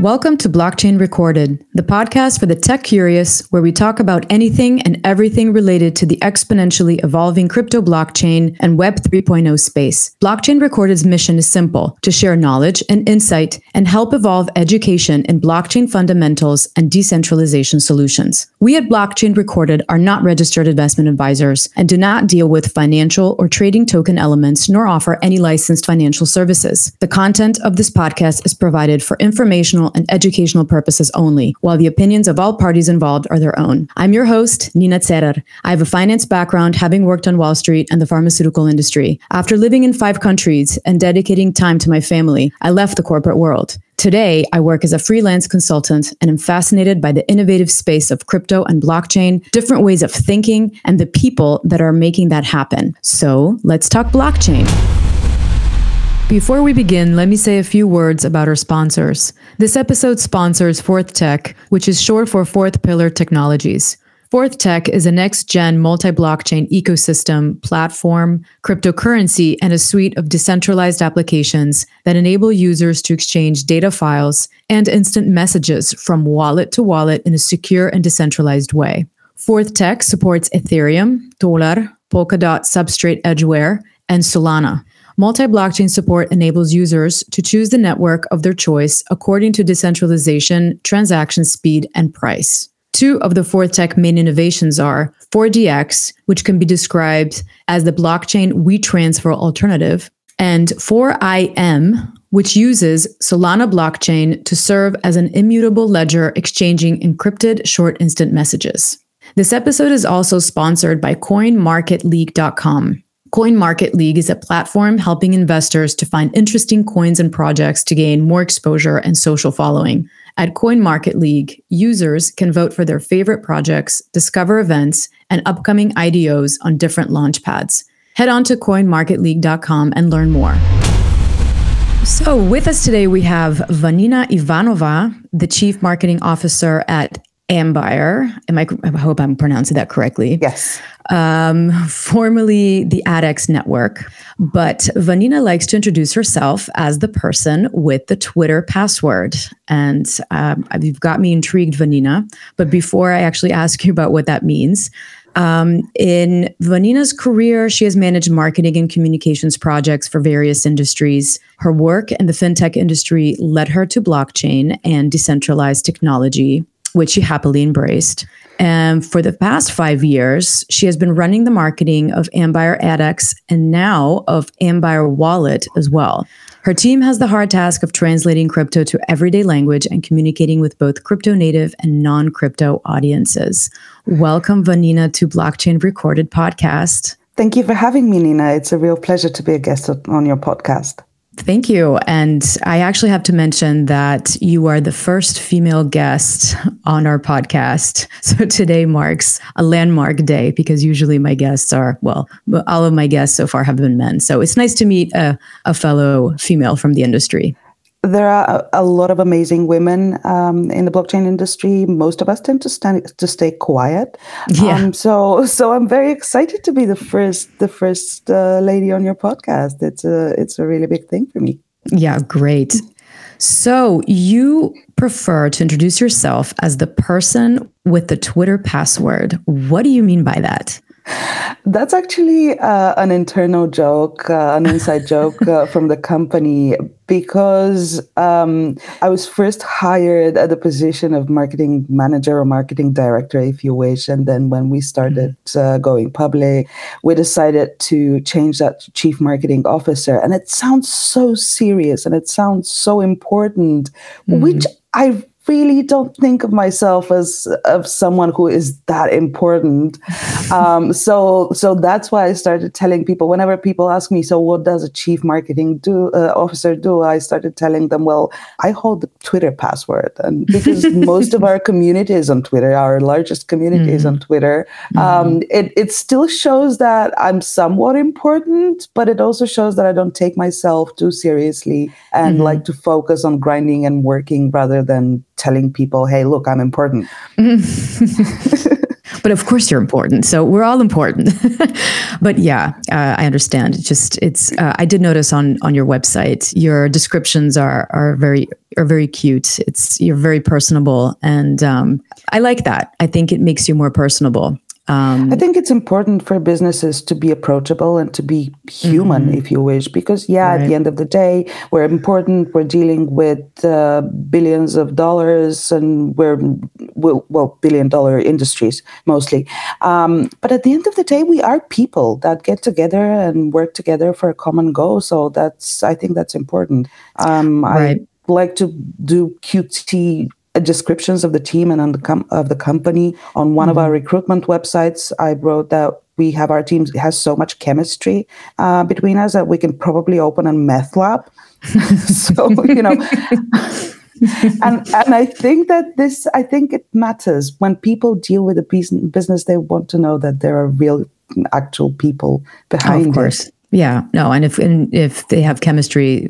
Welcome to Blockchain Recorded, the podcast for the tech curious, where we talk about anything and everything related to the exponentially evolving crypto blockchain and Web 3.0 space. Blockchain Recorded's mission is simple to share knowledge and insight and help evolve education in blockchain fundamentals and decentralization solutions. We at Blockchain Recorded are not registered investment advisors and do not deal with financial or trading token elements nor offer any licensed financial services. The content of this podcast is provided for informational and educational purposes only, while the opinions of all parties involved are their own. I'm your host, Nina Tserer. I have a finance background, having worked on Wall Street and the pharmaceutical industry. After living in five countries and dedicating time to my family, I left the corporate world. Today, I work as a freelance consultant and am fascinated by the innovative space of crypto and blockchain, different ways of thinking, and the people that are making that happen. So let's talk blockchain. Before we begin, let me say a few words about our sponsors. This episode sponsors Fourth Tech, which is short for Fourth Pillar Technologies. Fourth Tech is a next gen multi blockchain ecosystem, platform, cryptocurrency, and a suite of decentralized applications that enable users to exchange data files and instant messages from wallet to wallet in a secure and decentralized way. Fourth Tech supports Ethereum, Tolar, Polkadot Substrate Edgeware, and Solana. Multi blockchain support enables users to choose the network of their choice according to decentralization, transaction speed, and price. Two of the Fourth Tech main innovations are 4DX, which can be described as the blockchain WeTransfer alternative, and 4IM, which uses Solana blockchain to serve as an immutable ledger exchanging encrypted short instant messages. This episode is also sponsored by CoinMarketLeague.com. Coin Market League is a platform helping investors to find interesting coins and projects to gain more exposure and social following. At Coin Market League, users can vote for their favorite projects, discover events, and upcoming IDOs on different launch pads. Head on to coinmarketleague.com and learn more. So, with us today, we have Vanina Ivanova, the Chief Marketing Officer at Ambire. Am I, I hope I'm pronouncing that correctly. Yes. Um, formerly the ADX network. But Vanina likes to introduce herself as the person with the Twitter password. And um, you've got me intrigued, Vanina. But before I actually ask you about what that means, um, in Vanina's career, she has managed marketing and communications projects for various industries. Her work in the fintech industry led her to blockchain and decentralized technology which she happily embraced. And for the past five years, she has been running the marketing of Ambire ADX and now of Ambire Wallet as well. Her team has the hard task of translating crypto to everyday language and communicating with both crypto native and non crypto audiences. Welcome, Vanina, to Blockchain Recorded Podcast. Thank you for having me, Nina. It's a real pleasure to be a guest on your podcast. Thank you. And I actually have to mention that you are the first female guest on our podcast. So today marks a landmark day because usually my guests are, well, all of my guests so far have been men. So it's nice to meet a, a fellow female from the industry there are a, lot of amazing women um, in the blockchain industry. Most of us tend to stand to stay quiet. Yeah. Um, so so I'm very excited to be the first the first uh, lady on your podcast. It's a it's a really big thing for me. Yeah, great. So you prefer to introduce yourself as the person with the Twitter password. What do you mean by that? That's actually uh, an internal joke, uh, an inside joke uh, from the company, because um, I was first hired at the position of marketing manager or marketing director, if you wish. And then when we started mm-hmm. Uh, going public, we decided to change that to chief marketing officer. And it sounds so serious and it sounds so important, mm-hmm. which I really don't think of myself as of someone who is that important. Um, so so that's why I started telling people whenever people ask me, so what does a chief marketing do uh, officer do? I started telling them, well, I hold the Twitter password, and because most of our community is on Twitter, our largest community mm-hmm. is on Twitter. Mm-hmm. Um, it it still shows that I'm somewhat important, but it also shows that I don't take myself too seriously and mm-hmm. like to focus on grinding and working rather than telling people, hey, look, I'm important. but of course you're important. So we're all important. but yeah, uh, I understand. It's just it's. Uh, I did notice on on your website your descriptions are are very are very cute. It's you're very personable, and um, I like that. I think it makes you more personable. Um, I think it's important for businesses to be approachable and to be human, mm-hmm. if you wish, because yeah, right. at the end of the day, we're important. We're dealing with uh, billions of dollars, and we're well, well billion dollar industries mostly. Um, but at the end of the day, we are people that get together and work together for a common goal. So that's I think that's important. Um, right. I like to do cutesy descriptions of the team and the com- of the company. On one mm-hmm. of our recruitment websites, I wrote that we have our teams has so much chemistry uh, between us that we can probably open a meth lab. so you know. and and I think that this I think it matters when people deal with a business they want to know that there are real actual people behind of course. it yeah, no, and if and if they have chemistry,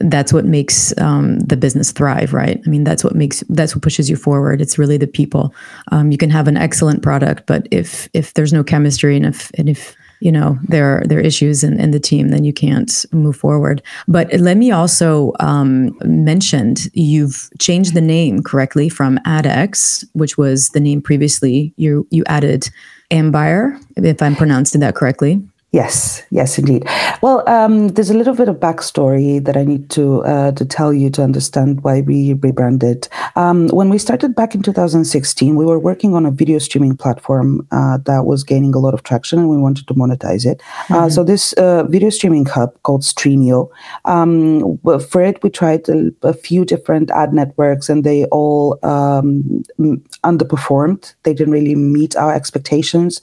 that's what makes um, the business thrive, right? I mean, that's what makes that's what pushes you forward. It's really the people. Um, you can have an excellent product, but if if there's no chemistry and if and if you know there are there are issues in, in the team, then you can't move forward. But let me also um, mention you've changed the name correctly from ADX, which was the name previously. You you added Ambire, if I'm pronouncing that correctly. Yes, yes, indeed. Well, um, there's a little bit of backstory that I need to uh, to tell you to understand why we rebranded. Um, when we started back in 2016, we were working on a video streaming platform uh, that was gaining a lot of traction, and we wanted to monetize it. Uh, mm-hmm. Uh, so this uh, video streaming hub called Streamio. Um, for it, we tried a, a, few different ad networks, and they all um, underperformed. They didn't really meet our expectations,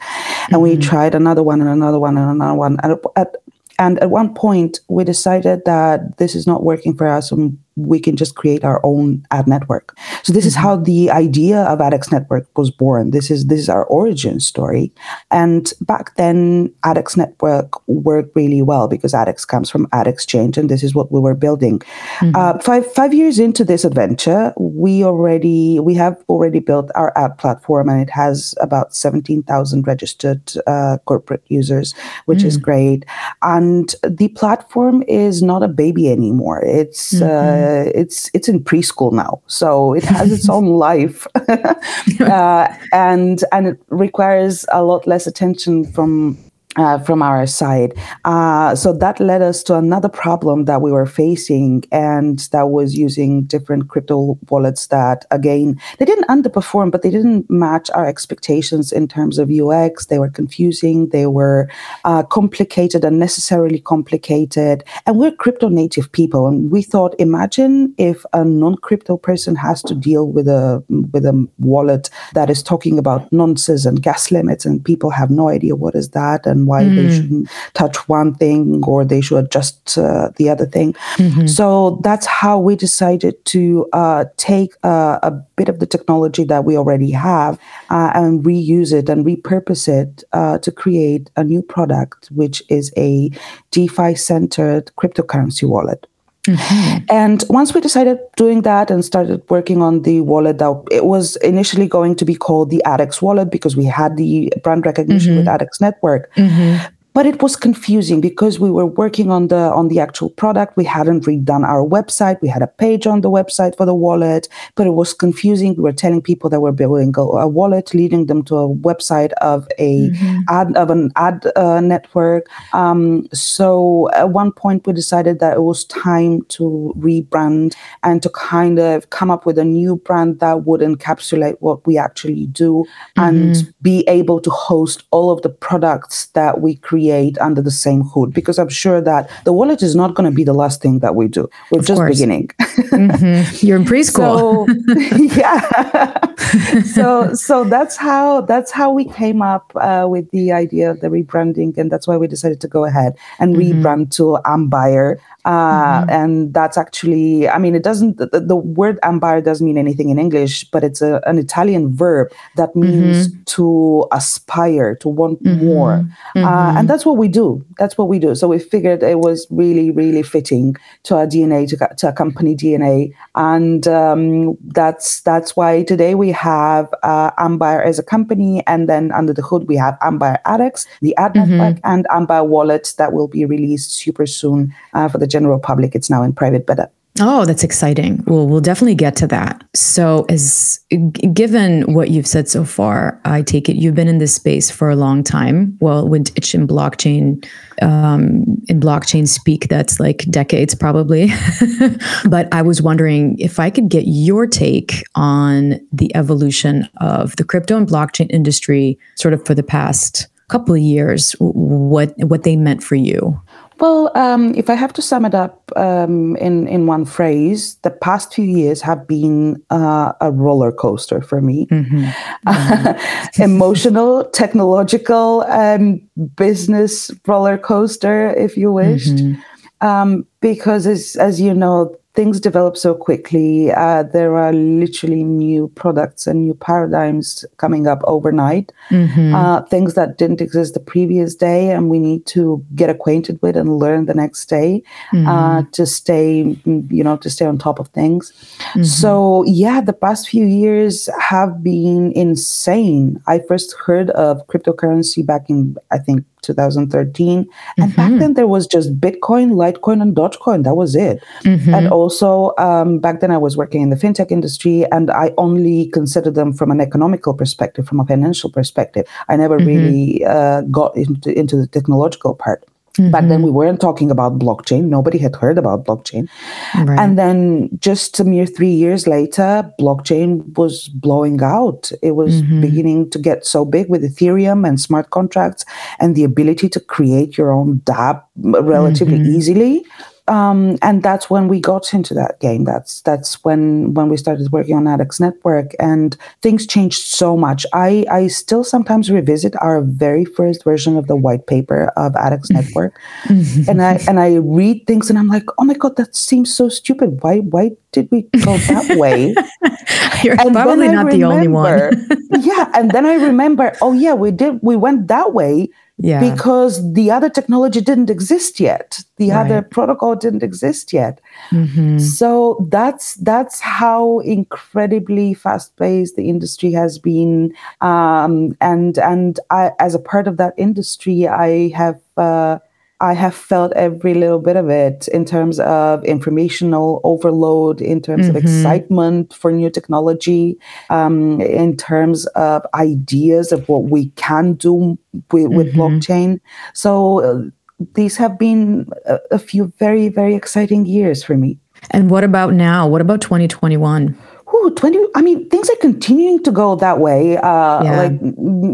and mm-hmm. we tried another one and another one and another one. And at, and at one point, we decided that this is not working for us, and we can just create our own ad network. So this mm-hmm. is how the idea of AdEx Network was born. This is this is our origin story. And back then, AdEx Network worked really well because AdEx comes from Ad Exchange, and this is what we were building. Mm-hmm. Uh, five five years into this adventure, we already we have already built our ad platform, and it has about seventeen thousand registered uh, corporate users, which mm-hmm. is mm. great. And the platform is not a baby anymore. It's uh, mm-hmm. Uh, it's it's in preschool now, so it has its own life, uh, and and it requires a lot less attention from uh, from our side. Uh, so that led us to another problem that we were facing, and that was using different crypto wallets that, again, they didn't underperform, but they didn't match our expectations in terms of UX. They were confusing, they were uh, complicated, unnecessarily complicated. And we're crypto native people, and we thought, imagine if a non crypto person has to deal with a with a wallet that is talking about nonsense and gas limits, and people have no idea what is that and why mm. they shouldn't touch one thing or they should adjust uh, the other thing. Mm-hmm. So that's how we decided to uh, take uh, a bit of the technology that we already have uh, and reuse it and repurpose it uh, to create a new product, which is a DeFi centered cryptocurrency wallet. Mm-hmm. And once we decided doing that and started working on the wallet, that it was initially going to be called the ADX wallet because we had the brand recognition mm-hmm. with ADX Network. Mm-hmm but it was confusing because we were working on the on the actual product we hadn't redone our website we had a page on the website for the wallet but it was confusing we were telling people that we're building a wallet leading them to a website of a mm-hmm. ad of an ad uh, network um, so at one point we decided that it was time to rebrand and to kind of come up with a new brand that would encapsulate what we actually do mm-hmm. and be able to host all of the products that we create create under the same hood because I'm sure that the wallet is not going to be the last thing that we do. We're of just course. beginning. mm-hmm. You're in preschool. So, yeah. so so that's how that's how we came up uh, with the idea of the rebranding, and that's why we decided to go ahead and mm-hmm. rebrand to Ambire. Uh, mm-hmm. And that's actually, I mean, it doesn't, the, the word ambire doesn't mean anything in English, but it's a, an Italian verb that means mm-hmm. to aspire, to want more. Uh, mm-hmm. and that's what we do. That's what we do. So we figured it was really, really fitting to our DNA, to, to our company DNA, and um, that's that's why today we have uh, Ambire as a company, and then under the hood we have Ambire AdEx, the ad mm-hmm. network, and Ambire Wallet that will be released super soon uh, for the general public. It's now in private beta. Oh, that's exciting. Well, we'll definitely get to that. So, as given what you've said so far, I take it you've been in this space for a long time. Well, when it's in blockchain, um, in blockchain speak, that's like decades probably. but I was wondering if I could get your take on the evolution of the crypto and blockchain industry, sort of for the past couple of years, what what they meant for you. Well, um, if I have to sum it up um, in in one phrase, the past few years have been uh, a roller coaster for me. Mm-hmm. Mm-hmm. Emotional, technological, um, business roller coaster, if you wish. Mm-hmm. Um, because, as as you know, things develop so quickly. Uh, there are literally new products and new paradigms coming up overnight. Mm-hmm. Uh, things that didn't exist the previous day, and we need to get acquainted with and learn the next day mm-hmm. uh, to stay, you know, to stay on top of things. Mm-hmm. So yeah, the past few years have been insane. I first heard of cryptocurrency back in I think 2013. And mm-hmm. back then there was just Bitcoin, Litecoin, and Dogecoin. That was it. Mm-hmm. And also um, back then I was working in the fintech industry and I only considered them from an economical perspective, from a financial perspective. I never mm-hmm. really uh, got into, into the technological part. Mm-hmm. Back then, we weren't talking about blockchain. Nobody had heard about blockchain. Right. And then, just a mere three years later, blockchain was blowing out. It was mm-hmm. beginning to get so big with Ethereum and smart contracts and the ability to create your own dApp relatively mm-hmm. easily um, and that's when we got into that game. That's that's when when we started working on AdEx Network, and things changed so much. I I still sometimes revisit our very first version of the white paper of AdEx Network, and I and I read things, and I'm like, oh my god, that seems so stupid. Why why did we go that way? You're and probably not remember, the only one. yeah, and then I remember, oh yeah, we did. We went that way yeah. because the other technology didn't exist yet the right. other protocol didn't exist yet mm-hmm. so that's that's how incredibly fast paced the industry has been um, and and I, as a part of that industry i have uh, I have felt every little bit of it in terms of informational overload, in terms mm-hmm. of excitement for new technology, um, in terms of ideas of what we can do with, with mm-hmm. blockchain. So uh, these have been a, a few very, very exciting years for me. And what about now? What about 2021? Ooh, 20 i mean things are continuing to go that way uh, yeah. like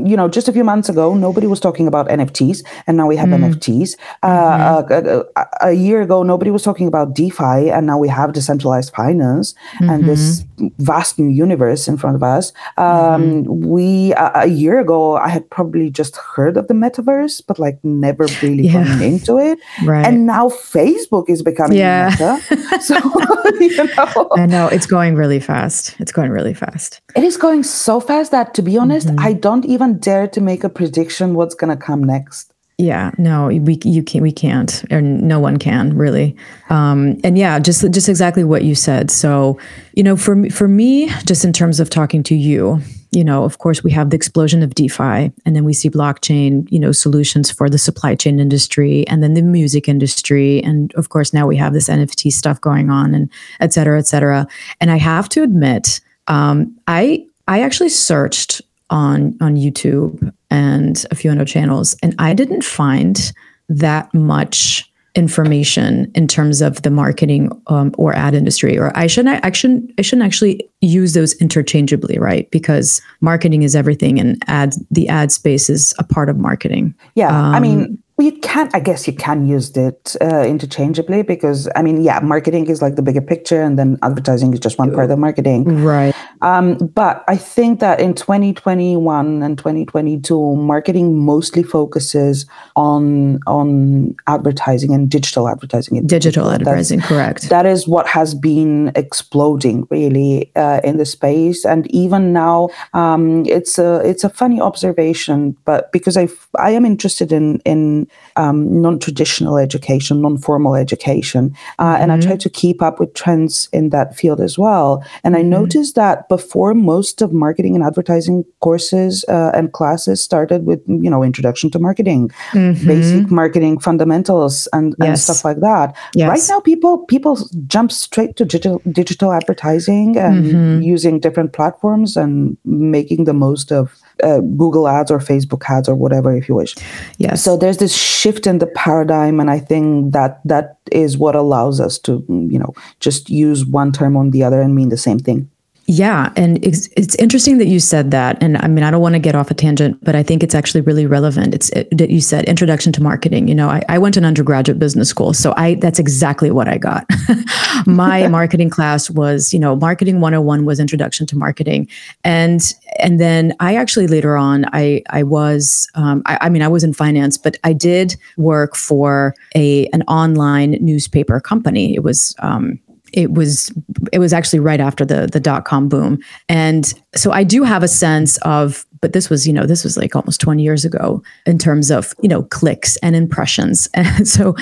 you know just a few months ago nobody was talking about nfts and now we have mm. nfts uh, mm-hmm. uh, a, a, year ago nobody was talking about defi and now we have decentralized finance mm-hmm. and this vast new universe in front of us um, mm-hmm. we a year ago i had probably just heard of the metaverse but like never really yeah. gotten into it right. and now facebook is becoming yeah. meta so you know i know it's going really fast fast. It's going really fast. It is going so fast that, to be honest, mm-hmm. I don't even dare to make a prediction what's going to come next. Yeah, no, we you can't, we can't, or no one can really. Um, and yeah, just just exactly what you said. So, you know, for for me, just in terms of talking to you, you know, of course, we have the explosion of DeFi, and then we see blockchain, you know, solutions for the supply chain industry, and then the music industry, and of course, now we have this NFT stuff going on, and et cetera, et cetera. And I have to admit, um, I I actually searched on on YouTube and a few other channels, and I didn't find that much information in terms of the marketing um, or ad industry or i shouldn't I, shouldn't i shouldn't actually use those interchangeably right? Because marketing is everything and ad the ad space is a part of marketing. Yeah um, i mean um, you can i guess you can use it uh, interchangeably because i mean yeah marketing is like the bigger picture and then advertising is just one part of marketing. Right. Um, but i think that in 2021 and 2022 marketing mostly focuses on on advertising and digital advertising. Digital advertising That's, correct. that is what has been exploding really uh, in the space. And even now um, it's a it's a funny observation but because i i am interested in in um, non-traditional education, non-formal education, uh, mm-hmm. and I try to keep up with trends in that field as well. And I mm-hmm. noticed that before most of marketing and advertising courses uh, and classes started with you know introduction to marketing, mm-hmm. basic marketing fundamentals, and, yes. and stuff like that. Yes. Right now, people people jump straight to digital digital advertising and mm-hmm. using different platforms and making the most of uh, Google Ads or Facebook Ads or whatever, if you wish. Yeah. So there's this shift in the paradigm, and I think that that is what allows us to, you know, just use one term on the other and mean the same thing. Yeah, and it's, it's interesting that you said that. And I mean, I don't want to get off a tangent, but I think it's actually really relevant. It's it, that you said introduction to marketing. You know, I, I went to an undergraduate business school, so I that's exactly what I got. My marketing class was, you know, marketing 101 was introduction to marketing, and and then I actually later on I I was um, I, I mean I was in finance, but I did work for a an online newspaper company. It was um, it was it was actually right after the the dot com boom. And so i do have a sense of but this was you know this was like almost 20 years ago in terms of you know clicks and impressions. And so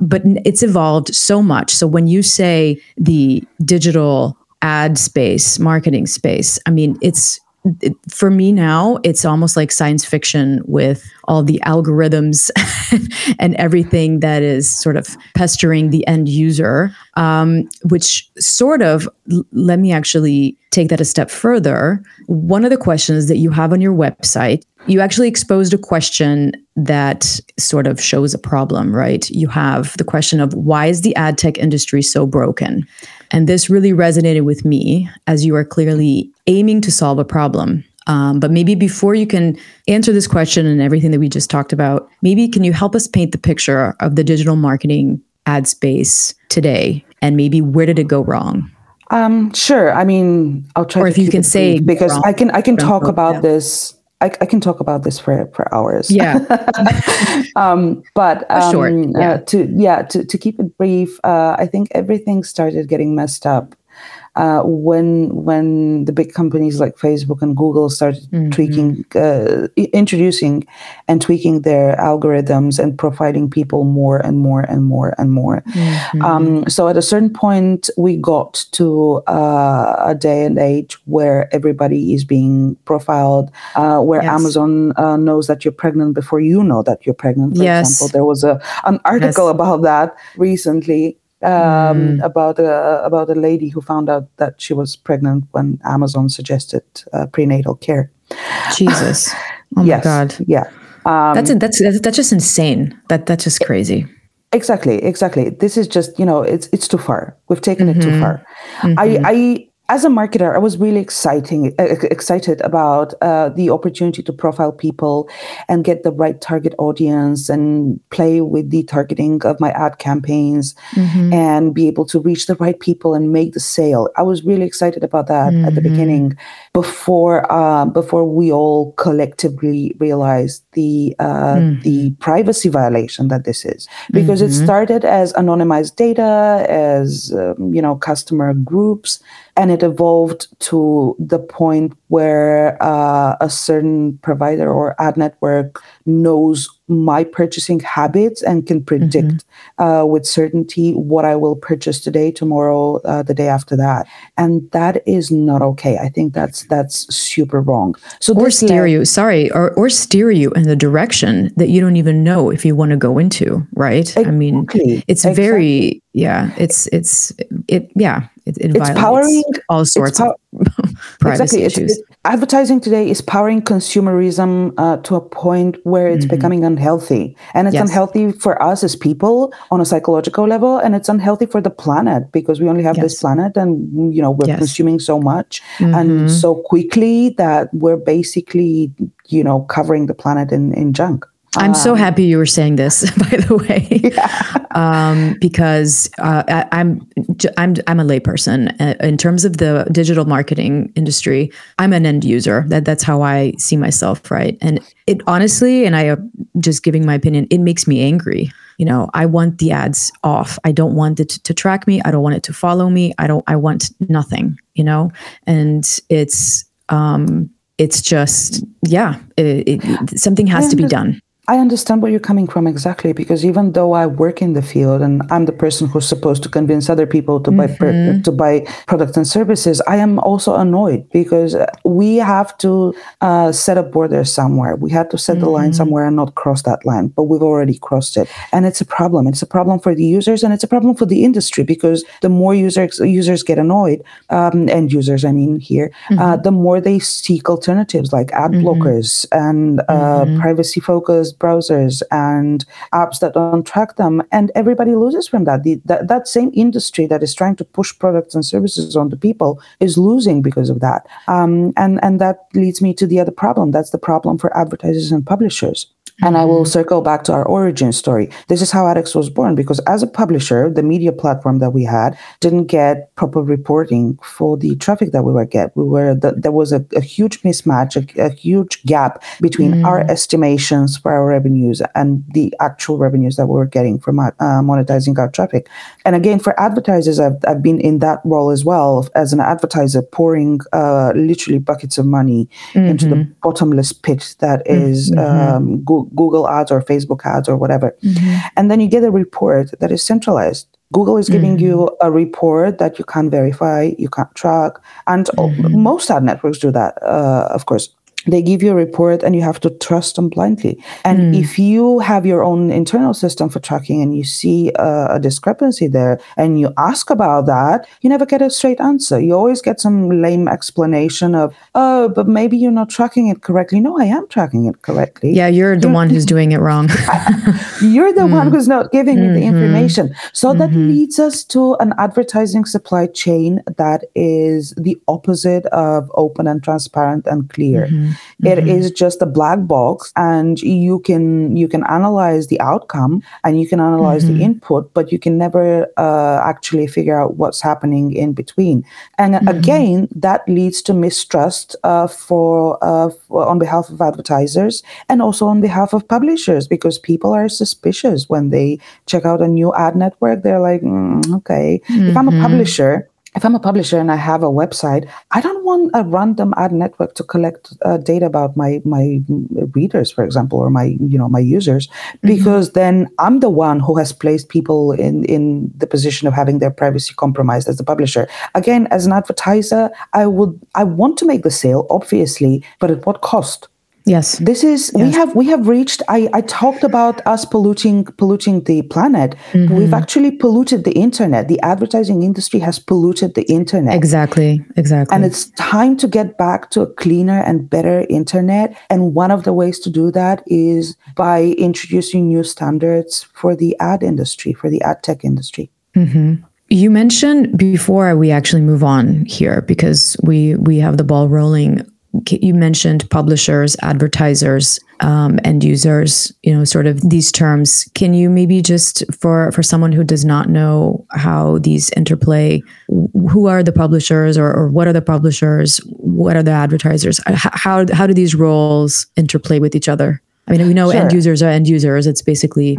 but it's evolved so much. So when you say the digital ad space marketing space i mean it's it, for me now, it's almost like science fiction with all the algorithms and everything that is sort of pestering the end user, um, which sort of let me actually take that a step further. One of the questions that you have on your website, you actually exposed a question that sort of shows a problem, right? You have the question of why is the ad tech industry so broken? And this really resonated with me as you are clearly aiming to solve a problem. Um, but maybe before you can answer this question and everything that we just talked about, maybe can you help us paint the picture of the digital marketing ad space today and maybe where did it go wrong? Um, sure. I mean, I'll try. Or if you can say because wrong, I can I can talk about yeah. this I, I, can talk about this for, for hours. Yeah. um, but um, short, yeah. Uh, to yeah to, to keep it brief, uh, I think everything started getting messed up uh, when when the big companies like Facebook and Google started mm-hmm. tweaking, uh, introducing and tweaking their algorithms and providing people more and more and more and more. Mm-hmm. Um, so at a certain point, we got to uh, a day and age where everybody is being profiled, uh, where yes. Amazon uh, knows that you're pregnant before you know that you're pregnant. For yes. example, there was a an article yes. about that recently um, mm. about a about a lady who found out that she was pregnant when Amazon suggested uh, prenatal care. Jesus, oh yes. my god, yeah, um, that's that's that's just insane. That that's just crazy. Exactly, exactly. This is just you know it's it's too far. We've taken mm-hmm. it too mm-hmm. far. Mm-hmm. I I as a marketer, I was really exciting, uh, excited about uh, the opportunity to profile people and get the right target audience and play with the targeting of my ad campaigns mm-hmm. and be able to reach the right people and make the sale. I was really excited about that mm-hmm. at the mm-hmm. beginning before uh, before we all collectively realized the uh, mm-hmm. the privacy violation that this is because it mm-hmm. started as anonymized data as um, you know customer groups and it evolved to the point where uh, a certain provider or ad network knows my purchasing habits and can predict mm-hmm. uh, with certainty what I will purchase today, tomorrow, uh, the day after that, and that is not okay. I think that's that's super wrong. So or steer you, sorry, or or steer you in the direction that you don't even know if you want to go into. Right? Exactly. I mean, it's exactly. very yeah. It's it's it yeah. It, it it's powering all sorts pow- of privacy exactly. issues. It's, it's, advertising today is powering consumerism uh, to a point where it's mm-hmm. becoming unhealthy and it's yes. unhealthy for us as people on a psychological level and it's unhealthy for the planet because we only have yes. this planet and you know we're yes. consuming so much mm-hmm. and so quickly that we're basically you know covering the planet in, in junk I'm um, so happy you were saying this, by the way, yeah. um, because uh, I, am I'm I'm a layperson uh, in terms of the digital marketing industry. I'm an end user. That that's how I see myself, right? And it honestly, and I uh, just giving my opinion, it makes me angry. You know, I want the ads off. I don't want it to, to track me. I don't want it to follow me. I don't. I want nothing. You know, and it's um, it's just yeah, it, it, something has to be done I understand where you're coming from exactly because even though I work in the field and I'm the person who's supposed to convince other people to buy mm-hmm. to buy products and services, I am also annoyed because we have to uh, set a border somewhere. We have to set mm-hmm. the line mm-hmm. somewhere and not cross that line, but we've already crossed it, and it's a problem. It's a problem for the users and it's a problem for the industry because the more users users get annoyed, um, and users, I mean here, uh, mm-hmm. uh, the more they seek alternatives like ad mm-hmm. blockers and uh, mm-hmm. privacy focused browsers and apps that don't track them. And everybody loses from that. The, that. That same industry that is trying to push products and services on the people is losing because of that. Um, and, and that leads me to the other problem. That's the problem for advertisers and publishers. And I will circle back to our origin story. This is how AdEx was born because as a publisher, the media platform that we had didn't get proper reporting for the traffic that we were get. We were the, there was a, a huge mismatch, a, a, huge gap between mm. our estimations for our revenues and the actual revenues that we were getting from uh, monetizing our traffic. And again, for advertisers, I've, I've been in that role as well as an advertiser, pouring uh, literally buckets of money mm-hmm. into the mm-hmm. bottomless pit that is mm-hmm. um, Google Google ads or Facebook ads or whatever. Mm-hmm. And then you get a report that is centralized. Google is giving mm-hmm. you a report that you can't verify, you can't track. And mm-hmm. most ad networks do that, uh, of course they give you a report and you have to trust them blindly. And mm. if you have your own internal system for tracking and you see a, a, discrepancy there and you ask about that, you never get a straight answer. You always get some lame explanation of, oh, but maybe you're not tracking it correctly. No, I am tracking it correctly. Yeah, you're the you're, one who's doing it wrong. you're the mm. one who's not giving mm-hmm. me the mm-hmm. information. So mm-hmm. that leads us to an advertising supply chain that is the opposite of open and transparent and clear. Mm-hmm. Mm-hmm. It is just a black box and you can you can analyze the outcome and you can analyze mm-hmm. the input, but you can never uh, actually figure out what's happening in between. And mm-hmm. again, that leads to mistrust uh, for, uh, for on behalf of advertisers and also on behalf of publishers because people are suspicious when they check out a new ad network. They're like, mm, okay, if I'm a mm-hmm. publisher if I'm a publisher and I have a website, I don't want a random ad network to collect uh, data about my my readers, for example, or my you know my users, mm-hmm. because mm-hmm. then I'm the one who has placed people in in the position of having their privacy compromised as the publisher. Again, as an advertiser, I would I want to make the sale, obviously, but at what cost? Yes. This is yes. we have we have reached I, I talked about us polluting polluting the planet. Mm-hmm. We've actually polluted the internet. The advertising industry has polluted the internet. Exactly. Exactly. And it's time to get back to a cleaner and better internet. And one of the ways to do that is by introducing new standards for the ad industry, for the ad tech industry. Mm-hmm. You mentioned before we actually move on here because we we have the ball rolling you mentioned publishers, advertisers, um, end users, you know, sort of these terms. Can you maybe just for for someone who does not know how these interplay, who are the publishers or, or what are the publishers? What are the advertisers? How how do these roles interplay with each other? I mean, we know sure. end users are end users. It's basically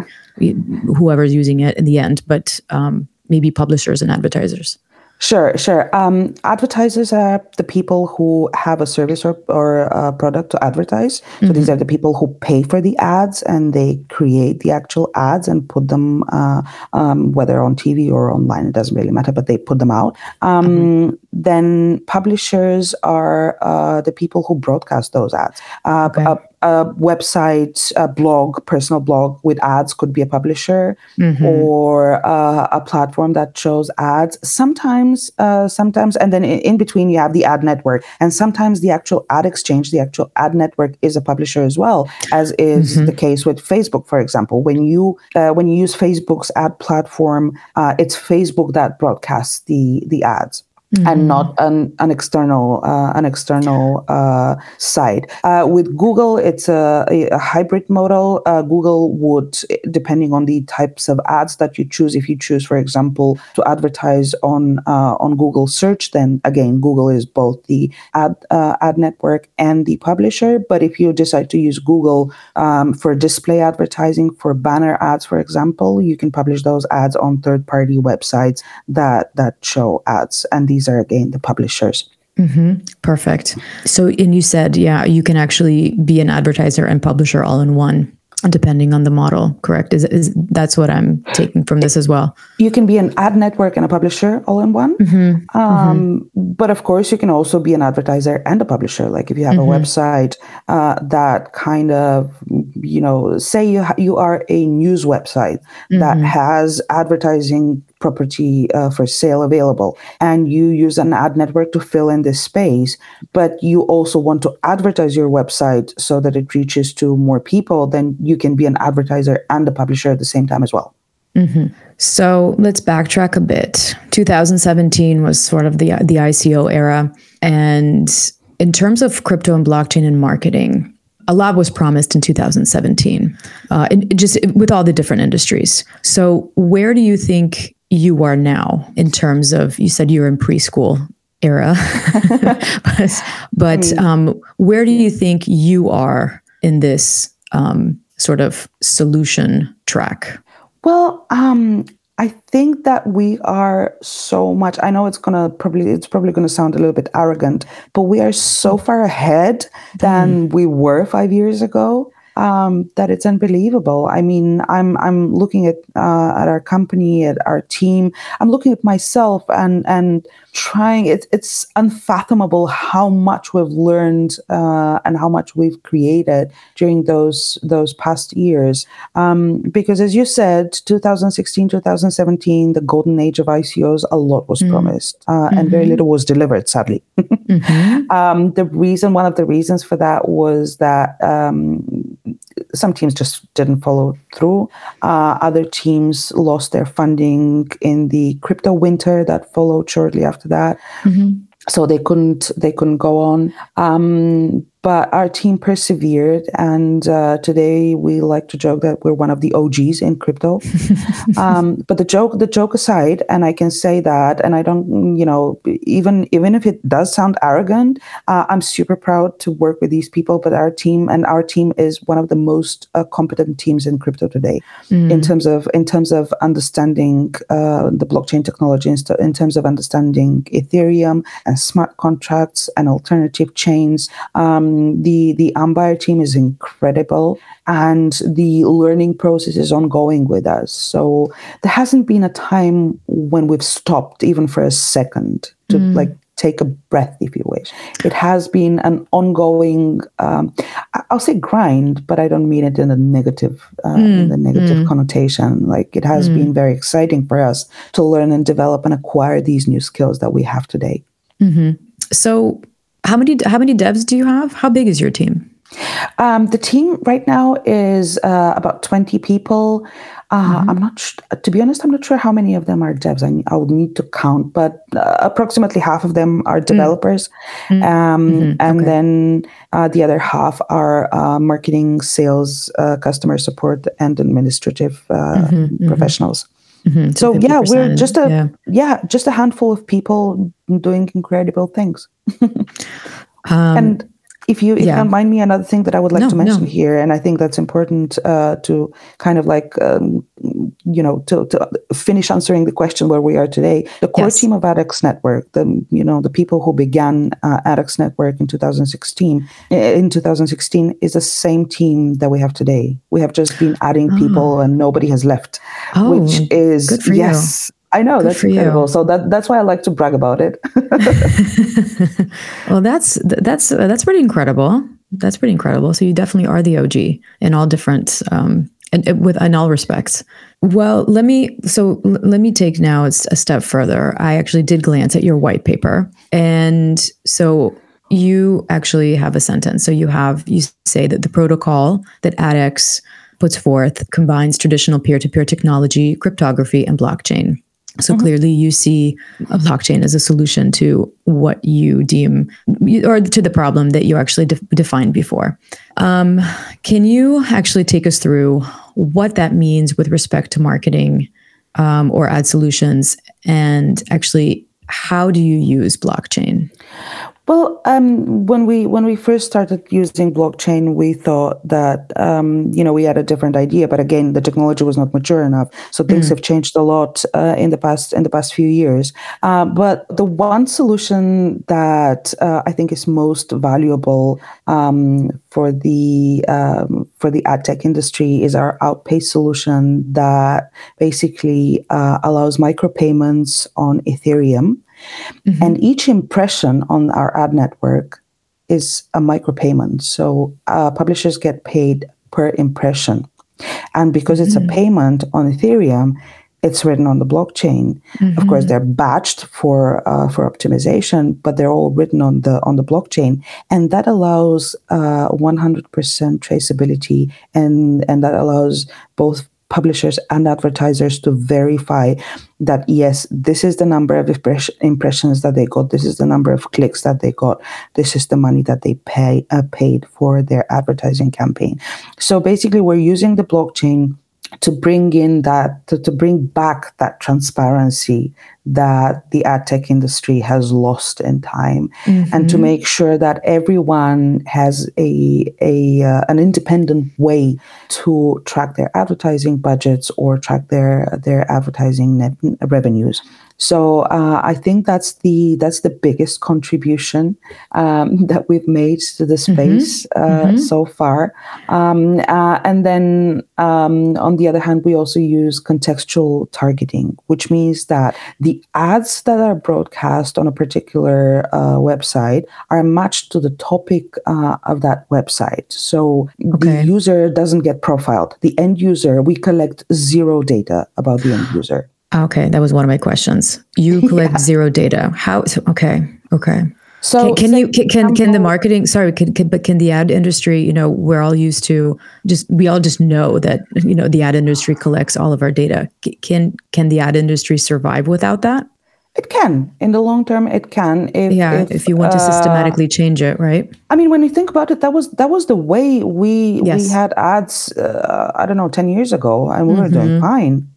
whoever's using it in the end, but um, maybe publishers and advertisers. Sure, sure. Um, advertisers are the people who have a service or, or a product to advertise. So mm-hmm. these are the people who pay for the ads and they create the actual ads and put them, uh, um, whether on TV or online, it doesn't really matter, but they put them out. Um, mm-hmm. Then publishers are uh, the people who broadcast those ads. Uh, okay a website, a blog, personal blog with ads could be a publisher mm-hmm. or uh, a platform that shows ads. Sometimes, uh, sometimes, and then in, in, between you have the ad network, and sometimes the actual ad exchange, the actual ad network is a publisher as well, as is mm-hmm. the case with Facebook, for example. When you uh, when you use Facebook's ad platform, uh, it's Facebook that broadcasts the the ads mm-hmm. and not an, an external uh, an external uh, site. Uh, with Google, it's a, a hybrid model. Uh, Google would, depending on the types of ads that you choose, if you choose, for example, to advertise on uh, on Google search, then again, Google is both the ad uh, ad network and the publisher. But if you decide to use Google um, for display advertising, for banner ads, for example, you can publish those ads on third party websites that that show ads, and these these are again the publishers. Mm-hmm. Perfect. So, and you said, yeah, you can actually be an advertiser and publisher all in one. depending on the model correct is, is that's what i'm taking from this as well you can be an ad network and a publisher all in one mm-hmm. Um, mm-hmm. but of course you can also be an advertiser and a publisher like if you have mm-hmm. a website uh, that kind of you know say you ha- you are a news website that mm-hmm. has advertising property uh, for sale available. And you use an ad network to fill in this space but you also want to advertise your website so that it reaches to more people then you can be an advertiser and a publisher at the same time as well. Mm-hmm. so let's backtrack a bit. 2017 was sort of the the ico era. And in terms of crypto and blockchain and marketing a lot was promised in 2017 uh, and just with all the different industries. So where do you think you are now in terms of you said you're in preschool era but, but hmm. um, where do you think you are in this um, sort of solution track well um, i think that we are so much i know it's gonna probably it's probably gonna sound a little bit arrogant but we are so far ahead than mm. we were five years ago um, that it's unbelievable. I mean, I'm I'm looking at uh, at our company, at our team. I'm looking at myself, and and trying it, it's unfathomable how much we've learned uh, and how much we've created during those those past years um, because as you said 2016 2017 the golden age of icos a lot was mm. promised uh, mm-hmm. and very mm-hmm. little was delivered sadly mm-hmm. um, the reason one of the reasons for that was that um, some teams just didn't follow through. Uh, other teams lost their funding in the crypto winter that followed shortly after that. Mm-hmm. So they couldn't they couldn't go on. Um, but our team persevered, and uh, today we like to joke that we're one of the OGs in crypto. um, but the joke, the joke aside, and I can say that, and I don't, you know, even even if it does sound arrogant, uh, I'm super proud to work with these people. But our team and our team is one of the most uh, competent teams in crypto today, mm. in terms of in terms of understanding uh, the blockchain technology, in terms of understanding Ethereum and smart contracts and alternative chains. Um, the the Ambire team is incredible, and the learning process is ongoing with us. So there hasn't been a time when we've stopped even for a second to mm. like take a breath, if you wish. It has been an ongoing, um, I'll say grind, but I don't mean it in a negative, uh, mm. in the negative mm. connotation. Like it has mm. been very exciting for us to learn and develop and acquire these new skills that we have today. Mm-hmm. So how many how many devs do you have? How big is your team? Um, the team right now is uh, about 20 people. Uh, mm-hmm. I'm not, sh- to be honest, I'm not sure how many of them are devs. I, I would need to count, but uh, approximately half of them are mm. developers. Mm-hmm. Um, mm-hmm. And okay. then uh, the other half are uh, marketing, sales, uh, customer support, and administrative mm-hmm. Mm-hmm. professionals. Mm-hmm. So yeah, we're just a yeah. yeah. just a handful of people doing incredible things. um, and if you if yeah. you don't mind me, another thing that I would like no, to mention no. here, and I think that's important uh, to kind of like um, you know to, to finish answering the question where we are today. The core yes. team of ADX Network, the you know the people who began uh, ADX Network in 2016, in 2016 is the same team that we have today. We have just been adding oh. people, and nobody has left, oh, which is yes. I know Good that's incredible. You. So that that's why I like to brag about it. well, that's that's uh, that's pretty incredible. That's pretty incredible. So you definitely are the OG in all different um, and with in all respects. Well, let me so l- let me take now a step further. I actually did glance at your white paper, and so you actually have a sentence. So you have you say that the protocol that ADX puts forth combines traditional peer-to-peer technology, cryptography, and blockchain. So mm-hmm. clearly, you see a blockchain as a solution to what you deem, or to the problem that you actually de- defined before. Um, can you actually take us through what that means with respect to marketing um, or ad solutions, and actually how do you use blockchain? Well, um, when we when we first started using blockchain, we thought that um, you know we had a different idea, but again, the technology was not mature enough. So things mm. have changed a lot uh, in the past in the past few years. Uh, but the one solution that uh, I think is most valuable um, for the um, for the ad tech industry is our Outpace solution that basically uh, allows micropayments on Ethereum. Mm-hmm. And each impression on our ad network is a micropayment. So uh, publishers get paid per impression. And because it's mm-hmm. a payment on Ethereum, it's written on the blockchain. Mm-hmm. Of course, they're batched for uh, for optimization, but they're all written on the on the blockchain, and that allows uh, 100% traceability, and and that allows both publishers and advertisers to verify that yes this is the number of impressions that they got this is the number of clicks that they got this is the money that they pay uh, paid for their advertising campaign. So basically we're using the blockchain to bring in that to, to bring back that transparency that the ad tech industry has lost in time mm-hmm. and to make sure that everyone has a, a uh, an independent way to track their advertising budgets or track their their advertising net revenues so uh, I think that's the that's the biggest contribution um, that we've made to the mm-hmm. space mm-hmm. Uh, mm-hmm. so far. Um, uh, and then um, on the other hand, we also use contextual targeting, which means that the ads that are broadcast on a particular uh, website are matched to the topic uh, of that website. So okay. the user doesn't get profiled. The end user, we collect zero data about the end user. Okay, that was one of my questions. You collect yeah. zero data. How? Okay, okay. So can, can you can, can, can the marketing sorry can, can but can the ad industry you know we're all used to just we all just know that you know the ad industry collects all of our data can can the ad industry survive without that it can in the long term it can if, yeah if, if you want to uh, systematically change it right i mean when you think about it that was that was the way we yes. we had ads uh, i don't know 10 years ago and we mm-hmm. were doing mm-hmm. fine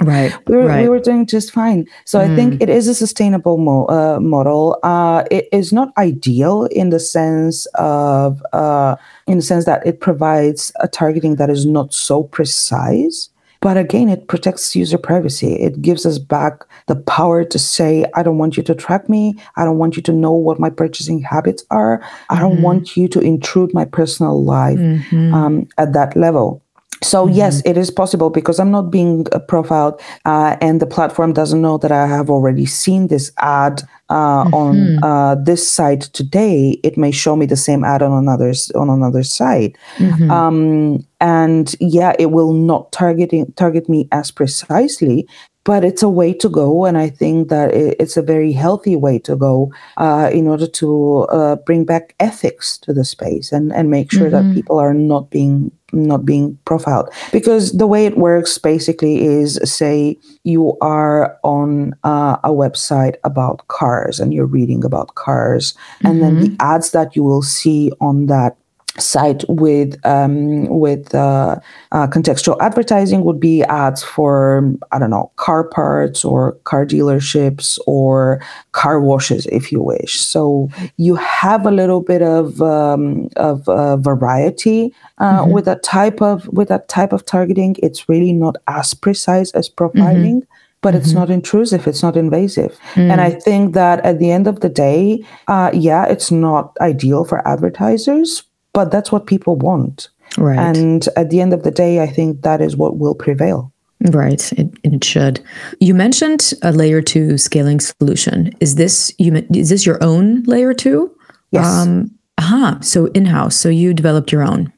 right. we were right. we were doing just fine. So mm. I think mm. it is a sustainable mo- uh, model. Uh, it is not ideal in the sense of uh, in the sense that it provides a targeting that is not so precise. But again, it protects user privacy. It gives us back the power to say, I don't want you to track me. I don't want you to know what my purchasing habits are. I don't mm-hmm. want you to intrude my personal life mm-hmm. um, at that level. So mm-hmm. yes, it is possible because I'm not being uh, profiled, uh, and the platform doesn't know that I have already seen this ad uh, mm-hmm. on uh, this site today. It may show me the same ad on another on another site, mm-hmm. um, and yeah, it will not targeting target me as precisely. But it's a way to go, and I think that it's a very healthy way to go uh, in order to uh, bring back ethics to the space and, and make sure that mm-hmm. people are not being not being profiled because the way it works basically is say you are on uh, a website about cars and you're reading about cars mm-hmm. and then the mm-hmm. ads that you will see on that site with um, with uh, uh, contextual advertising would be ads for I don't know car parts or car dealerships or car washes if you wish. So you have a little bit of um, of uh, variety uh, mm-hmm. with that type of with that type of targeting. It's really not as precise as profiling. Mm-hmm but mm-hmm. it's not intrusive it's not invasive mm. and i think that at the end of the day uh, yeah it's not ideal for advertisers but that's what people want. Right. And at the end of the day, I think that is what will prevail. Right, it, it should. You mentioned a layer two scaling solution. Is this you? Is this your own layer two? Yes. Um, aha. So in house. So you developed your own.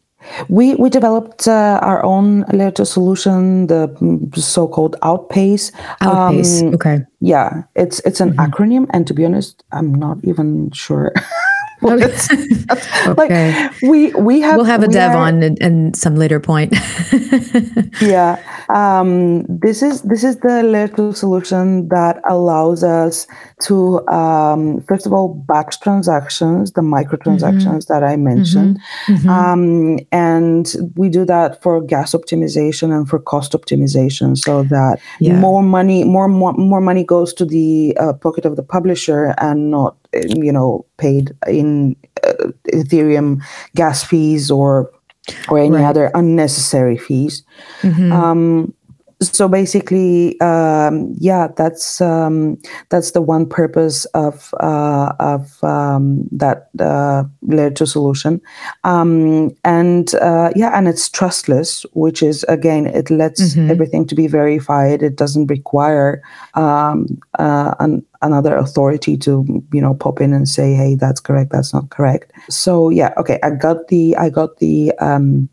We we developed uh, our own layer two solution, the so-called Outpace. Outpace. Um, okay. Yeah, it's it's an mm-hmm. acronym, and to be honest, I'm not even sure okay. Like we we have we'll have a we dev are, on in, some later point. yeah, um, this is this is the layer two solution that allows us to um, first of all batch transactions, the microtransactions mm-hmm. that I mentioned, mm-hmm. mm-hmm. Um, and we do that for gas optimization and for cost optimization, so that yeah. more money more, more more money goes to the uh, pocket of the publisher and not you know paid in uh, Ethereum gas fees or or any right. other unnecessary fees. Mm-hmm. Um, so basically, um, yeah, that's um, that's the one purpose of uh, of um, that uh, layer two solution, um, and uh, yeah, and it's trustless, which is again, it lets mm-hmm. everything to be verified. It doesn't require um, uh, an, another authority to you know pop in and say, hey, that's correct, that's not correct. So yeah, okay, I got the I got the um,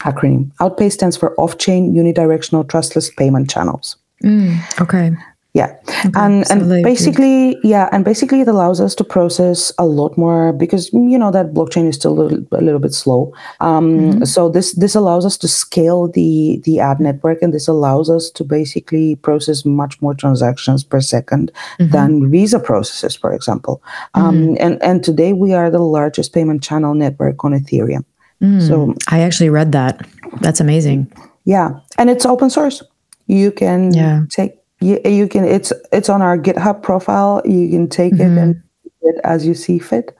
acronym. Outpace stands for Off Chain Unidirectional Trustless Payment Channels. Mm, okay. Yeah. Okay. And so and basically, yeah, and basically it allows us to process a lot more because you know that blockchain is still a little, a little bit slow. Um, mm-hmm. So this this allows us to scale the the ad network, and this allows us to basically process much more transactions per 2nd mm-hmm. than Visa processes, for example. Um, mm-hmm. and and today we are the largest payment channel network on Ethereum. Mm, so I actually read that. That's amazing. Yeah, and it's open source. You can yeah. take you, you can it's it's on our GitHub profile. You can take mm-hmm. it and it as you see fit.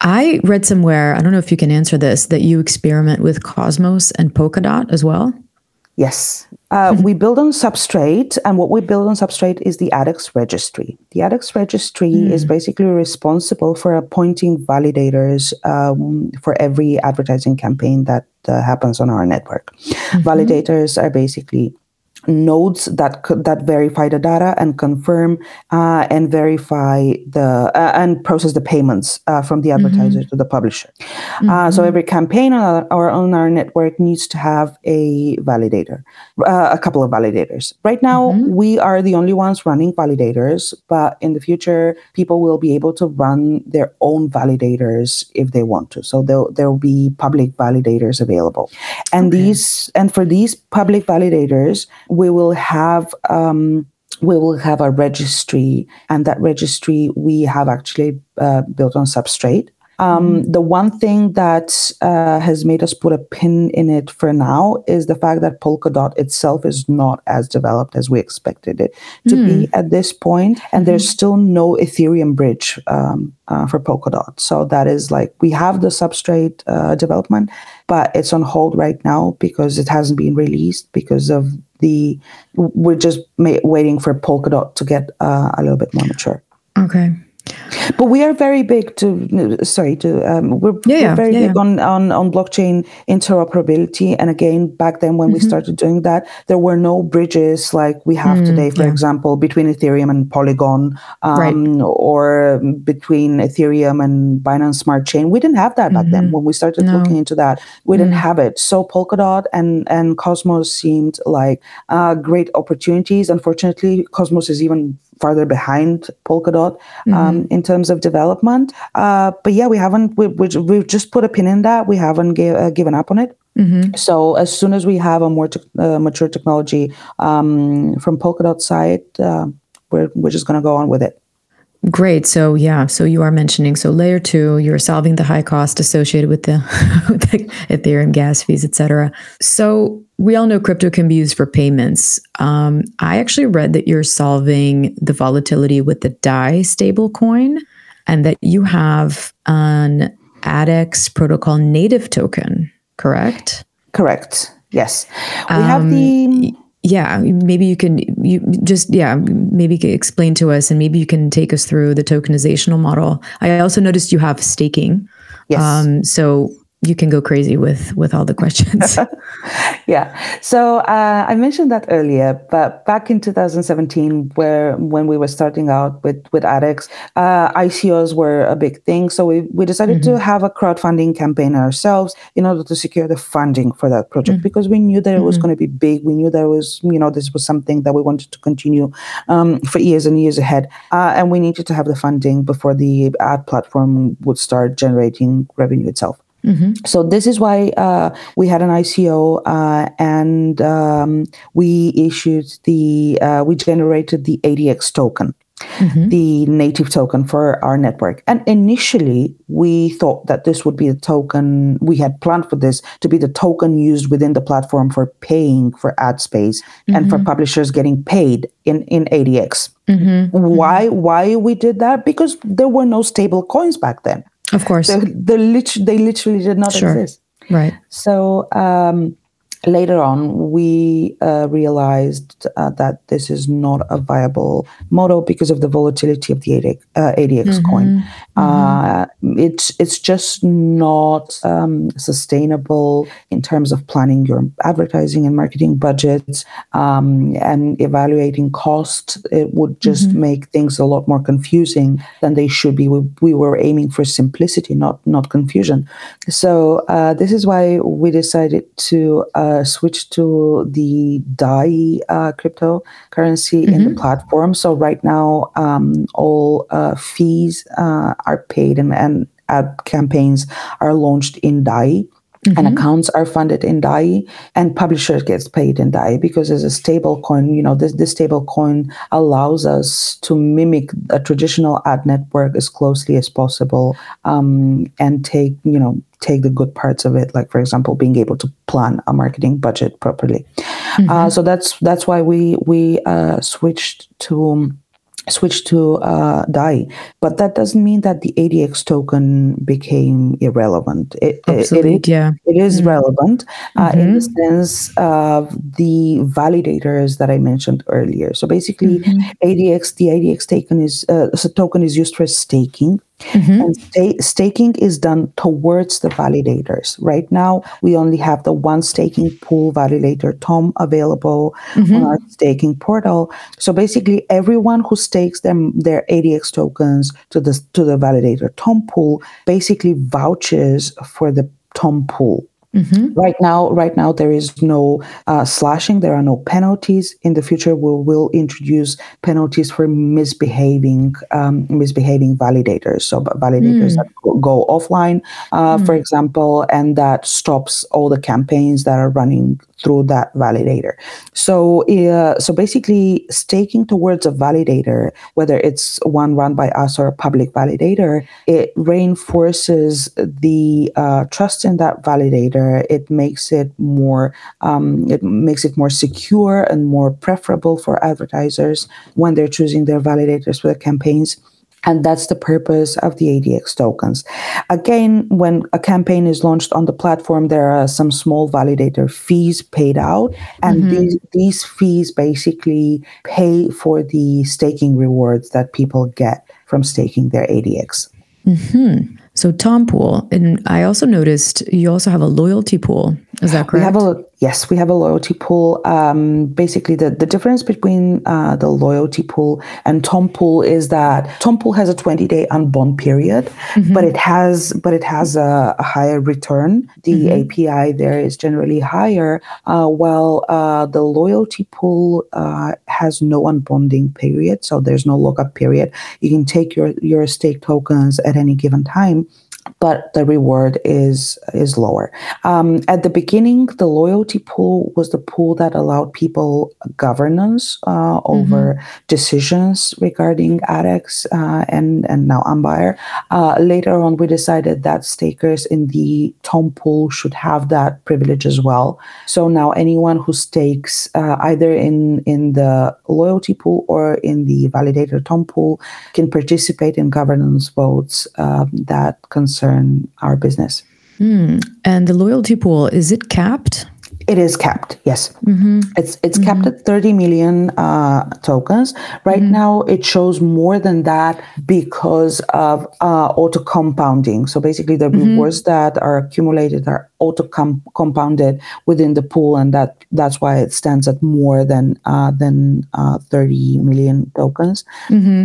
I read somewhere, I don't know if you can answer this, that you experiment with Cosmos and Polkadot as well. Yes. Uh, we build on Substrate, and what we build on Substrate is the AdEx registry. The AdEx registry mm. is basically responsible for appointing validators um, for every advertising campaign that uh, happens on our network. Mm-hmm. Validators are basically nodes that that verify the data and confirm uh, and verify the uh, and process the payments uh, from the advertiser mm-hmm. to the publisher. Mm-hmm. so every campaign on our, on our network needs to have a validator, uh, a couple of validators. Right now, mm-hmm. we are the only ones running validators, but in the future, people will be able to run their own validators if they want to. So there there will be public validators available, and okay. these and for these public validators we will have um, we will have a registry, and that registry we have actually uh, built on Substrate. Um, mm-hmm. The one thing that uh, has made us put a pin in it for now is the fact that Polkadot itself is not as developed as we expected it to mm. be at this point, and mm-hmm. there's still no Ethereum bridge um, uh, for Polkadot. So that is like we have the substrate uh, development, but it's on hold right now because it hasn't been released because of the we're just ma- waiting for Polkadot to get uh, a little bit more mature. Okay. But we are very big to sorry to um, we're, yeah, we're very yeah, big yeah. on, on on blockchain interoperability. And again, back then when mm-hmm. we started doing that, there were no bridges like we have mm, today, for example, between Ethereum and Polygon, um, right. or between Ethereum and Binance Smart Chain. We didn't have that back mm-hmm. then when we started no. looking into that. We mm. didn't have it. So Polkadot and and Cosmos seemed like uh, great opportunities. Unfortunately, Cosmos is even farther behind Polkadot um, mm-hmm. in terms of development. Uh, but yeah, we haven't. We, we we've just put a pin in that. We haven't gave, uh, given up on it. Mm-hmm. So as soon as we have a more te- uh, mature technology um, from Polkadot side, uh, we're we're just going to go on with it. Great. So yeah, so you are mentioning so layer two, you're solving the high cost associated with the, with the Ethereum gas fees, etc. So we all know crypto can be used for payments. Um, I actually read that you're solving the volatility with the DAI stablecoin, and that you have an AdEx protocol native token. Correct. Correct. Yes, we um, have the yeah maybe you can you just yeah maybe explain to us and maybe you can take us through the tokenizational model i also noticed you have staking yes. um so you can go crazy with with all the questions. yeah. So uh, I mentioned that earlier, but back in 2017, where when we were starting out with with AdEx, uh, ICOs were a big thing. So we we decided mm-hmm. to have a crowdfunding campaign ourselves in order to secure the funding for that project mm-hmm. because we knew that it was mm-hmm. going to be big. We knew there was you know this was something that we wanted to continue um, for years and years ahead, uh, and we needed to have the funding before the ad platform would start generating revenue itself. Mm-hmm. So this is why uh, we had an ICO uh, and um, we issued the uh, we generated the ADX token. Mm-hmm. The native token for our network. And initially, we thought that this would be the token, we had planned for this to be the token used within the platform for paying for ad space mm-hmm. and for mm-hmm. publishers getting paid in, in ADX. Mm-hmm. Why? Why we did that? Because there were no stable coins back then. Of course, they, they, lit- they literally did not Sure. exist. right. So um, later on, we uh, realized uh, that this is not a viable model because of the volatility of the ADX, uh, ADX coin. Uh, it's it's just not um, sustainable in terms of planning your advertising and marketing budgets um, and evaluating cost. It would just make things a lot more confusing than they should be. We, we were aiming for simplicity, not not confusion. So uh, this is why we decided to uh, switch to the DAI uh, cryptocurrency in the platform. So right now, um, all uh, fees uh, are paid and, and ad campaigns are launched in DAI. And accounts are funded in DAI, and publishers gets paid in DAI because as a stable coin, you know, this this stable coin allows us to mimic a traditional ad network as closely as possible, um, and take you know take the good parts of it, like for example, being able to plan a marketing budget properly. Uh, so that's that's why we we uh, switched to switched to uh, DAI, but that doesn't mean that the ADX token became irrelevant. It, it- it yeah. it is relevant uh, in the sense of the validators that I mentioned earlier. So basically, ADX, the ADX token is uh, so token is used for staking. Mm-hmm. And sta- staking is done towards the validators. Right now, we only have the one staking pool validator, Tom, available on mm-hmm. our staking portal. So basically, everyone who stakes them their ADX tokens to the to the validator Tom pool basically vouches for the Tom pool. Right now, right now there is no uh, slashing. There are no penalties. In the future, we will introduce penalties for misbehaving, um, misbehaving validators. So validators that go, go offline, uh, for example, and that stops all the campaigns that are running through that validator. So, uh, so basically, staking towards a validator, whether it's one run by us or a public validator, it reinforces the uh, trust in that validator. It makes it more, um, it makes it more secure and more preferable for advertisers when they're choosing their validators for the campaigns. And that's the purpose of the ADX tokens. Again, when a campaign is launched on the platform, there are some small validator fees paid out. And mm-hmm. these, these fees basically pay for the staking rewards that people get from staking their ADX. Mm-hmm. So Tom Pool, and I also noticed you also have a loyalty pool. Is that We correct? have a yes, we have a loyalty pool. Um, basically, the, the difference between uh, the loyalty pool and Tom Pool is that Tom Pool has a twenty day unbond period, but it has but it has a, a higher return. The APY there is generally higher, uh, while uh, the loyalty pool uh, has no unbonding period, so there's no lockup period. You can take your your stake tokens at any given time but the reward is is lower. Um, at the beginning, the loyalty pool was the pool that allowed people governance uh, over decisions regarding AdEx uh, and and now Ambire. Uh, later on, we decided that stakers in the Tom pool should have that privilege as well. So now anyone who stakes uh, either in in the loyalty pool or in the validator Tom pool can participate in governance votes um, that concern our business. and the loyalty pool, is it capped? It is capped, yes. It's it's capped at 30 million uh, tokens. Right now, it shows more than that because of uh, auto compounding. So basically, the rewards that are accumulated are auto compounded within the pool, and that that's why it stands at more than uh, than uh, 30 million tokens.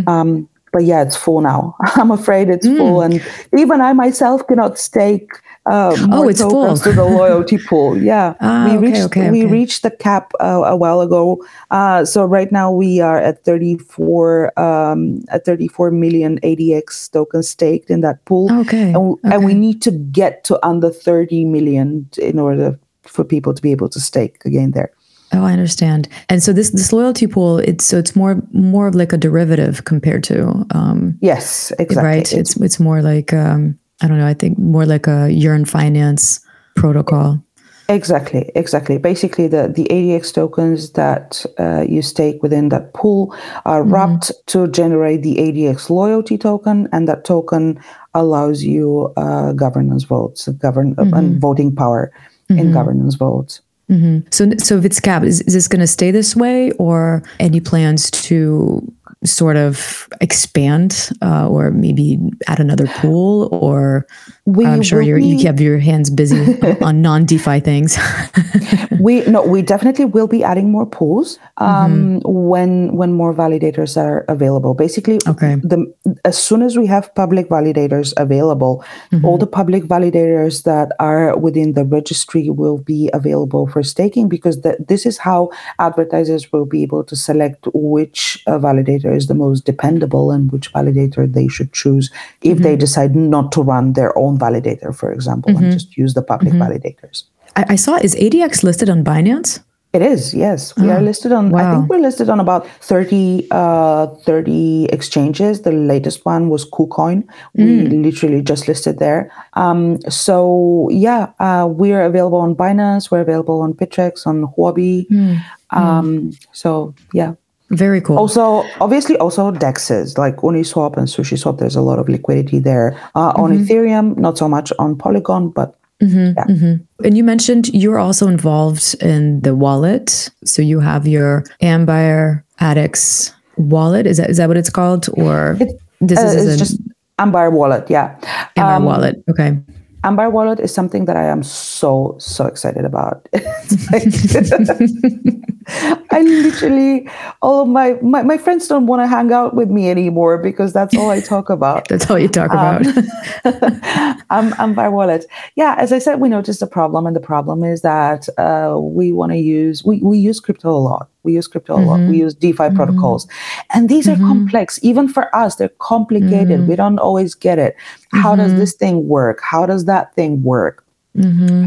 Um, but yeah, it's full now. I'm afraid it's full, and even I myself cannot stake uh, more it's tokens full. to the loyalty pool. Yeah, Ah, we okay, reached okay, we okay. reached the cap uh, a while ago. Uh, so right now we are at 34 um, at 34 million ADX tokens staked in that pool. Okay, and, and we need to get to under 30 million in order for people to be able to stake again there. Oh, I understand. And so this this loyalty pool, it's so it's more more of like a derivative compared to um, Yes, exactly. right. It's it's more like um, I don't know. I think more like a Yearn finance protocol. Exactly, exactly. Basically, the, the ADX tokens that uh, you stake within that pool are mm-hmm. wrapped to generate the ADX loyalty token, and that token allows you uh, governance votes, govern mm-hmm. and voting power in mm-hmm. governance votes. Mm-hmm. So, so capped, is, is this going to stay this way, or any plans to sort of expand uh, or maybe add another pool or we i'm sure you you have your hands busy on non-defi things we no we definitely will be adding more pools um, mm-hmm. when when more validators are available basically okay the as soon as we have public validators available mm-hmm. all the public validators that are within the registry will be available for staking because the, this is how advertisers will be able to select which uh, validator is the most dependable and which validator they should choose if mm-hmm. they decide not to run their own validator, for example, mm-hmm. and just use the public mm-hmm. validators. I, I, saw, is ADX listed on Binance? It is, yes. We oh, are listed on, wow. I think we're listed on about 30, uh, 30 exchanges. The latest one was KuCoin. We mm. literally just listed there. Um, so, yeah, uh, we're available on Binance. We're available on Bittrex, on Huobi. Mm. Um, so, yeah. Very cool. Also, obviously, also dexes like Uniswap and SushiSwap. There's a lot of liquidity there. Uh, mm-hmm. On Ethereum, not so much on Polygon, but Mm-hmm, yeah. mm-hmm. And you mentioned you're also involved in the wallet. So you have your Ambire AdEx wallet. Is that is that what it's called? Or it, this uh, is just Ambire wallet. Yeah, Ambire um, wallet. Okay. Ambire Wallet is something that I am so, so excited about. I literally, all of my, my, my friends don't want to hang out with me anymore because that's all I talk about. that's all you talk um, about. um, Ambire Wallet. Yeah, as I said, we noticed a problem, and the problem is that uh, we want to use, we, we use crypto a lot. We use crypto mm-hmm. a lot. We mm-hmm. use DeFi mm-hmm. protocols. And these mm-hmm. are complex. Even for us, they're complicated. Mm-hmm. We don't always get it. How does mm-hmm. this thing work? How does that thing work?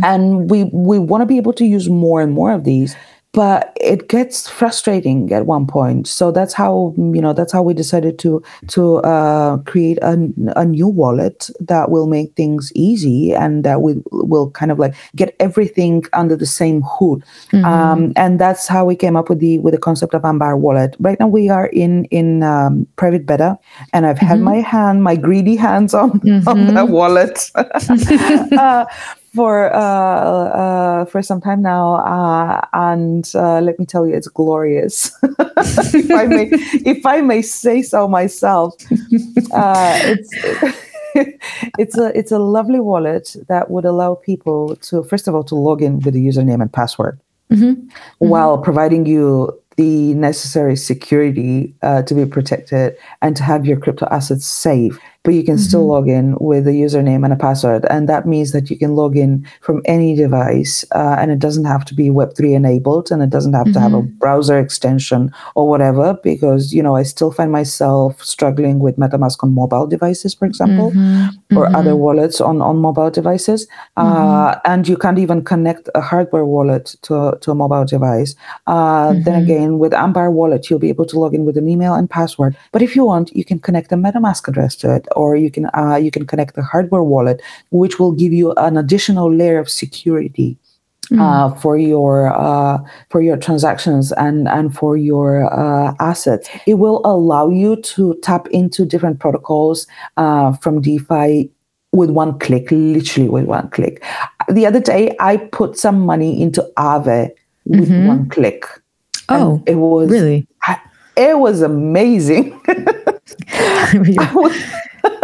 And we we want to be able to use more and more of these but it gets frustrating at one point so that's how you know that's how we decided to to uh, create a, a new wallet that will make things easy and that we will kind of like get everything under the same hood mm-hmm. um, and that's how we came up with the with the concept of Ambire wallet right now we are in in um, private beta and i've mm-hmm. had my hand my greedy hands on, mm-hmm. on that wallet uh, for uh, uh, for some time now, uh, and uh, let me tell you, it's glorious. if I may, if I may say so myself, uh, it's. it's a it's a lovely wallet that would allow people to first of all to log in with a username and password mm-hmm. while mm-hmm. providing you the necessary security uh, to be protected and to have your crypto assets safe but you can mm-hmm. still log in with a username and a password. And that means that you can log in from any device uh, and it doesn't have to be Web3 enabled and it doesn't have mm-hmm. to have a mm-hmm. browser extension or whatever, because, you know, I still find myself struggling with MetaMask on mobile devices, for example, mm-hmm. or other mm-hmm. wallets on, on mobile devices. Uh, mm-hmm. and you can't even connect a hardware wallet to a, to a mobile device. Uh, then again, with Ambire Wallet, you'll be able to log in with an email and password. But if you want, you can connect a MetaMask address to it or you can uh, you can connect the hardware wallet, which will give you an additional layer of security. Mm. Uh, for your uh, for your transactions and and for your uh, assets, it will allow you to tap into different protocols uh, from DeFi with one click, literally with one click. The other day, I put some money into Aave with mm-hmm. one click. Oh, it was really it was amazing. I, was,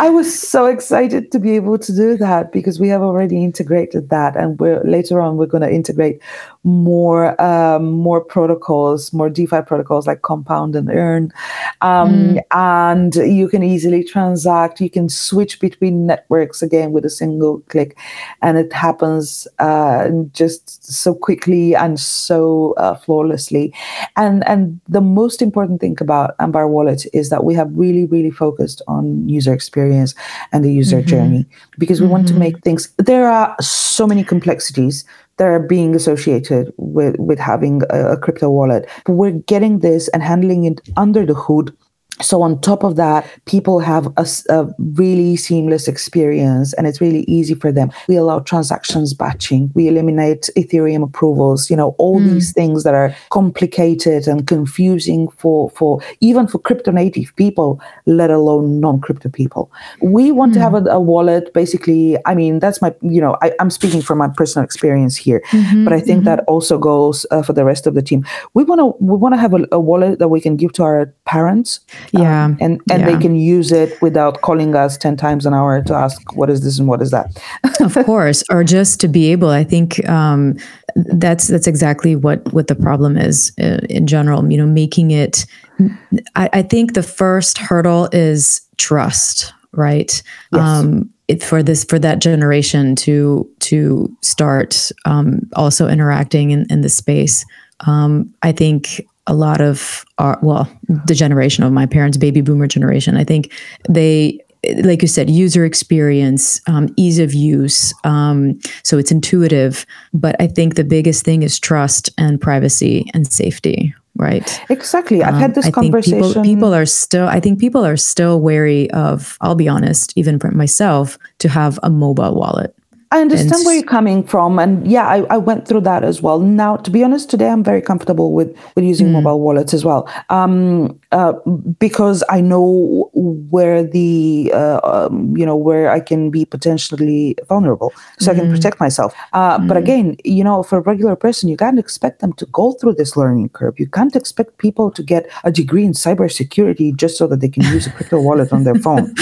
I was so excited to be able to do that because we have already integrated that, and we're later on we're going to integrate more um, more protocols, more DeFi protocols like Compound and Yearn, um, mm. and you can easily transact. You can switch between networks again with a single click, and it happens uh, just so quickly and so uh, flawlessly. And and the most important thing about Ambire Wallet is that we have really really focused on user experience and the user mm-hmm. journey because we mm-hmm. want to mm-hmm. make things there are so many complexities that are being associated with with having a, a crypto wallet but we're getting this and handling it under the hood so on top of that people have a, a, really seamless experience and it's really easy for them we allow transactions batching we eliminate ethereum approvals you know all mm. these things that are complicated and confusing for for even for crypto native people let alone non-crypto people we want mm. to have a, a, wallet basically i mean that's my you know I, am speaking from my personal experience here mm-hmm, but i think mm-hmm. that also goes uh, for the rest of the team we want to we want to have a, a wallet that we can give to our parents yeah um, and and yeah. they can use it without calling us 10 times an hour to ask what is this and what is that of course or just to be able i think um, that's that's exactly what what the problem is uh, in general you know making it I, I, think the first hurdle is trust right yes. um, it, for this for that generation to to start um, also interacting in, in the space um, I think a lot of our well the generation of my parents baby boomer generation. I think they like you said user experience um, ease of use um, so it's intuitive. But i think the biggest thing is trust and privacy and safety right? Exactly. I've um, had this I conversation people, people, are still i think people are still wary of i'll be honest even for myself to have a mobile wallet I understand and where you're coming from, and yeah, I, I went through that as well. Now, to be honest, today I'm very comfortable with with using mm. mobile wallets as well, um, uh, because I know where the uh, um, you know where I can be potentially vulnerable, so mm. I can mm-hmm. protect myself. Uh, mm. But again, you know, for a regular person, you can't expect them to go through this learning curve. You can't expect people to get a degree in cybersecurity just so that they can use a crypto wallet on their phone.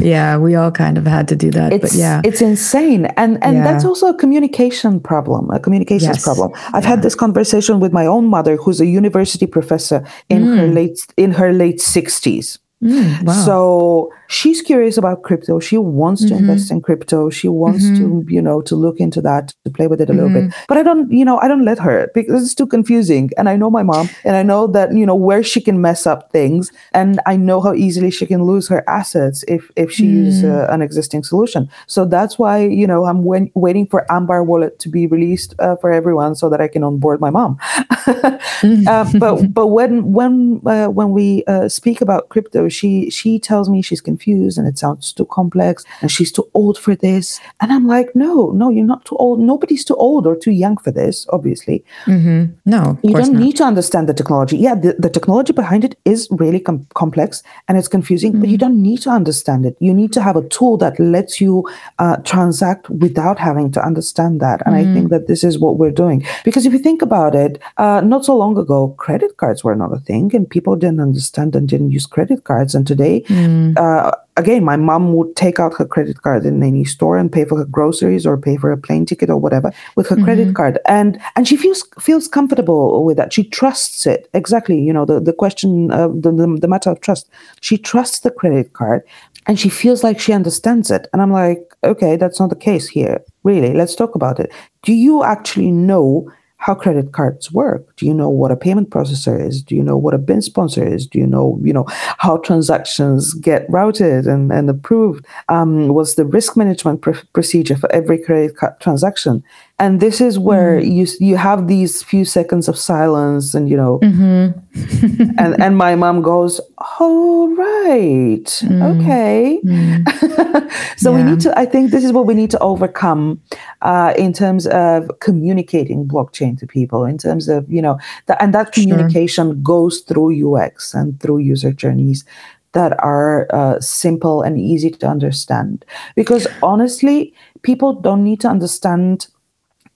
yeah, we all kind of had to do that. It's, but yeah, it's insane, and and yeah. that's also a communication problem, a communications yes. problem. I've yeah. had this conversation with my own mother, who's a university professor in mm. her late in her late sixties. Mm, wow. So she's curious about crypto. She wants to mm-hmm. invest in crypto. She wants mm-hmm. to, you know, to look into that, to play with it a mm-hmm. little bit. But I don't, you know, I don't let her because it's too confusing. And I know my mom and I know that, you know, where she can mess up things. And I know how easily she can lose her assets if, if she uses uh, an existing solution. So that's why, you know, I'm waiting for Ambire wallet to be released uh, for everyone so that I can onboard my mom. uh, but, but when, when, uh, when we uh, speak about crypto, she she tells me she's confused and it sounds too complex and she's too old for this. And I'm like, no, no, you're not too old. Nobody's too old or too young for this, obviously. Mm-hmm. No, you don't not. need to understand the technology. Yeah, the, the technology behind it is really com- complex and it's confusing, mm-hmm. but you mm-hmm. don't need to understand it. You need to have a tool that lets you uh, transact without having to understand that. And mm-hmm. I think that this is what we're doing. Because if you think about it, uh, not so long ago, credit cards were not a thing and people didn't understand and didn't use credit cards cards. And today, mm. uh, again, my mom would take out her credit card in any store and pay for her groceries or pay for a plane ticket or whatever with her mm-hmm. credit card. And and she feels feels comfortable with that. She trusts it. Exactly. You know, the, the question, uh, the, the, the matter of trust. She trusts the credit card and she feels like she understands it. And I'm like, okay, that's not the case here. Really, let's talk about it. Do you actually know how credit cards work. Do you know what a payment processor is? Do you know what a BIN sponsor is? Do you know, you know, how transactions get routed and, and approved? Um, what's the risk management pr- procedure for every credit card transaction? And this is where mm. you you have these few seconds of silence and you know mm-hmm. and and my mom goes oh right mm. okay mm. so yeah. we need to i think this is what we need to overcome uh, in terms of communicating blockchain to people in terms of you know and that communication sure. goes through ux and through user journeys that are uh, simple and easy to understand because honestly people don't need to understand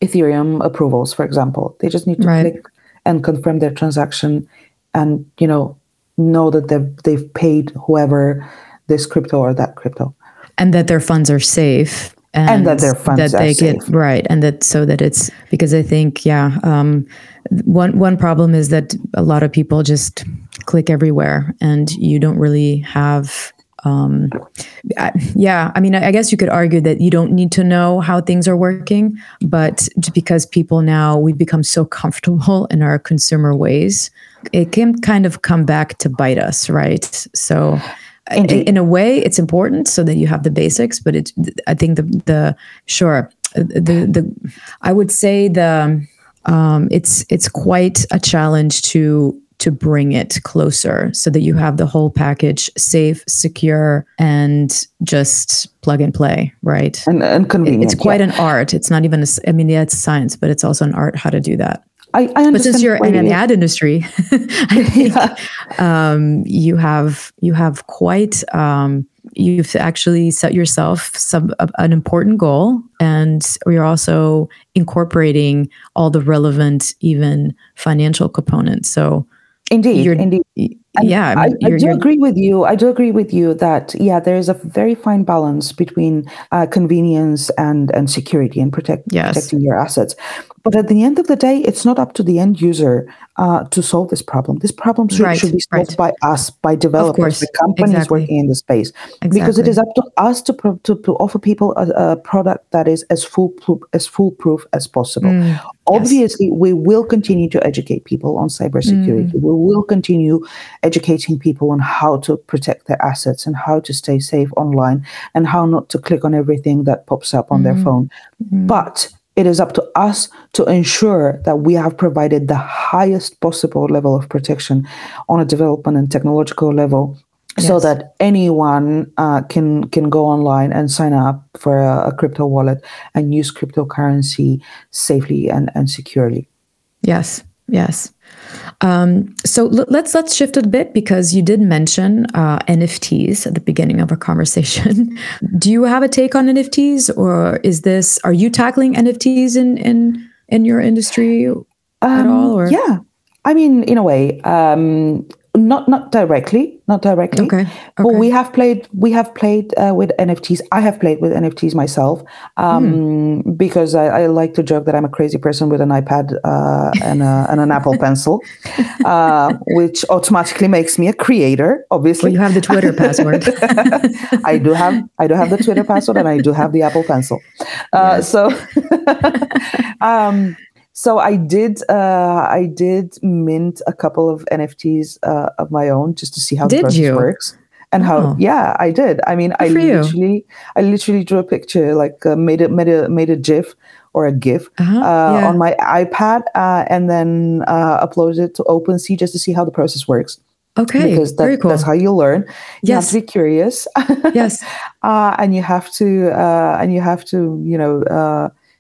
Ethereum approvals, for example. They just need to right. click and confirm their transaction and, you know, know that they've, they've paid whoever this crypto or that crypto. And that their funds are safe. And, and that their funds that they get safe. right and that so that it's because i think yeah um, one one problem is that a lot of people just click everywhere and you don't really have um, I, yeah, I mean, I guess you could argue that you don't need to know how things are working, but because people now we've become so comfortable in our consumer ways, it can kind of come back to bite us, right? So. In, in a way, it's important so that you have the basics, but it. I think the the sure the the I would say the um, it's it's quite a challenge to to bring it closer so that you have the whole package safe, secure, and just plug and play, right? And, and convenient. It's quite yeah. an art. It's not even, a, I mean, yeah, it's science, but it's also an art how to do that. I, I but since you're in the ad industry, I think Yeah. um, you have you have quite um, you've actually set yourself some a- an important goal, and you're also incorporating all the relevant, even financial components. So Indeed, you're indeed. And yeah, I I, mean, I you're, do agree with you. I do agree with you that yeah, there is a very fine balance between uh, convenience and and security and protect Yes. protecting your assets. But at the end of the day, it's not up to the end user uh, to solve this problem. This problem should, Right, should be solved by us, by developers, by companies exactly. working in the space, because it is up to us to pro- to, to offer people a, a product that is as foolproof as foolproof as possible. Mm, Obviously, we will continue to educate people on cybersecurity. Mm. We will continue educating people on how to protect their assets and how to stay safe online and how not to click on everything that pops up on Mm. their phone. But it is up to us to ensure that we have provided the highest possible level of protection on a development and technological level. So Yes. that anyone uh, can can go online and sign up for a, a crypto wallet and use cryptocurrency safely and, and securely. Yes, yes. Um, so l- let's let's shift a bit because you did mention uh, NFTs at the beginning of our conversation. Do you have a take on NFTs, or is this are you tackling NFTs in in in your industry at all? Or Um, Yeah, I mean, in a way, um, not not directly, not directly. Okay, okay. But we have played. We have played uh, with NFTs. I have played with NFTs myself um, Hmm. because I, I like to joke that I'm a crazy person with an iPad uh, and, a, and an Apple Pencil, uh, which automatically makes me a creator. Obviously, well, you have the Twitter password. I do have I do have the Twitter password and I do have the Apple Pencil. Uh, So, um, so I did uh, I did mint a couple of NFTs uh, of my own just to see how Did the process you? works and Oh. how. Yeah, I did. I mean, I for you. literally I literally drew a picture, like uh, made a made a made a GIF or a GIF Uh-huh, uh, yeah. on my iPad uh, and then uh, uploaded it to OpenSea just to see how the process works okay, because that, very cool. that's how you learn. You Yes. have to be curious. yes, uh, and you have to uh, and you have to you know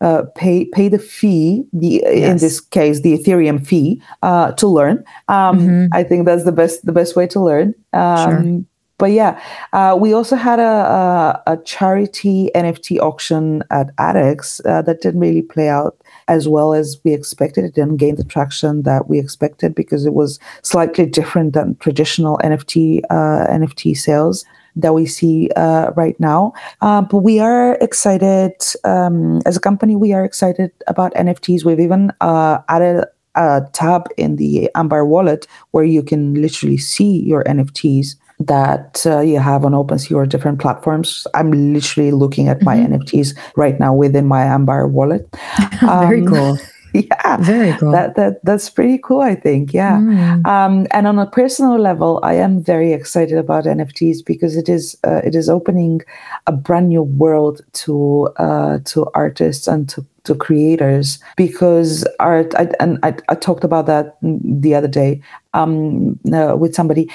uh, pay pay the fee the in this case the Ethereum fee uh, to learn. Um, Mhm. I think that's the best the best way to learn. Um, Sure. But yeah, uh, we also had a, a, a charity NFT auction at AdEx uh, that didn't really play out as well as we expected. It didn't gain the traction that we expected because it was slightly different than traditional NFT uh, NFT sales that we see uh, right now. Uh, but we are excited um, as a company. We are excited about NFTs. We've even uh, added a tab in the Ambire wallet where you can literally see your NFTs that uh, you have on OpenSea or different platforms. I'm literally looking at my NFTs right now within my Ambire wallet. very Um, cool. Yeah, Very cool. that that that's pretty cool. I think. Yeah. Mm. Um, and on a personal level, I am very excited about NFTs because it is uh, it is opening a brand new world to uh, to artists and to, to creators because art. I, and I, I talked about that the other day um, uh, with somebody.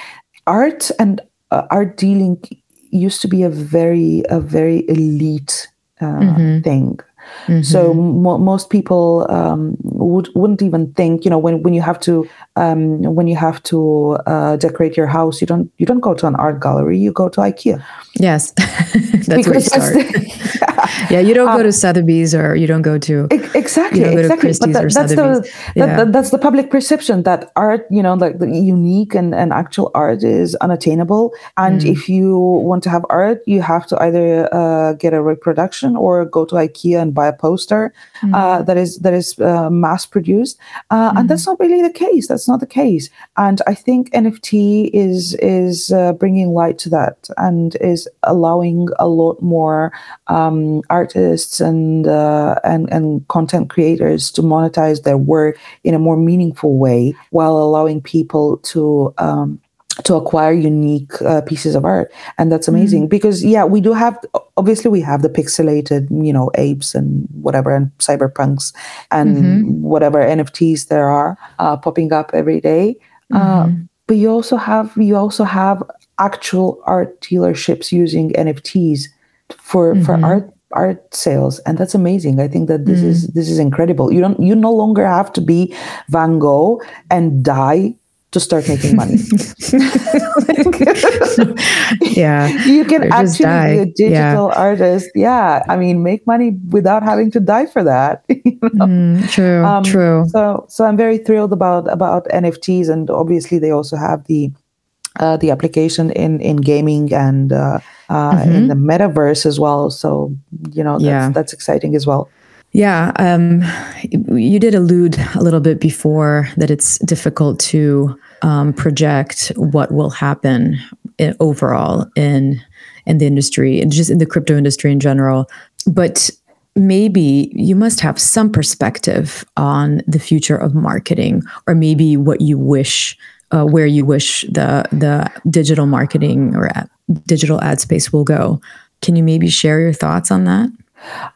Art and uh, art dealing used to be a very a very elite uh, Mhm. thing. Mm-hmm. So mo- most people um, would wouldn't even think, you know, when, when you have to um, when you have to uh, decorate your house, you don't you don't go to an art gallery, you go to IKEA. Yes, that's where you Because start. yeah, you don't go Um, to Sotheby's or you don't go to exactly, You don't go to exactly. Christie's But or that, that's the Sotheby's. that, Yeah. that- that's the public perception that art, you know, like the unique and, and actual art is unattainable. And Mm. if you want to have art, you have to either uh, get a reproduction or go to IKEA and buy a poster Mm. uh, that is that is uh, mass produced. Uh, And that's not really the case. That's not the case. And I think NFT is is uh, bringing light to that and is allowing a lot more um, artists and uh, and and content creators to monetize their work in a more meaningful way, while allowing people to. Um, to acquire unique uh, pieces of art. And that's amazing because yeah we do have obviously we have the pixelated you know apes and whatever and cyberpunks and whatever nfts there are uh, popping up every day. Uh, but you also have you also have actual art dealerships using NFTs for for art art sales and that's amazing i think that this mm. is this is incredible you don't you no longer have to be van gogh and die to start making money. yeah. You can actually be a digital yeah. artist. Yeah. I mean, make money without having to die for that. You know? mm, true. Um, true. So so I'm very thrilled about about NFTs and obviously they also have the uh, the application in in gaming and uh, uh, mm-hmm. in the metaverse as well. So you know that's, yeah. that's exciting as well. Yeah, um, you did allude a little bit before that it's difficult to um, project what will happen in, overall in in the industry and just in the crypto industry in general. But maybe you must have some perspective on the future of marketing, or maybe what you wish, uh, where you wish the the digital marketing or ad, digital ad space will go. Can you maybe share your thoughts on that?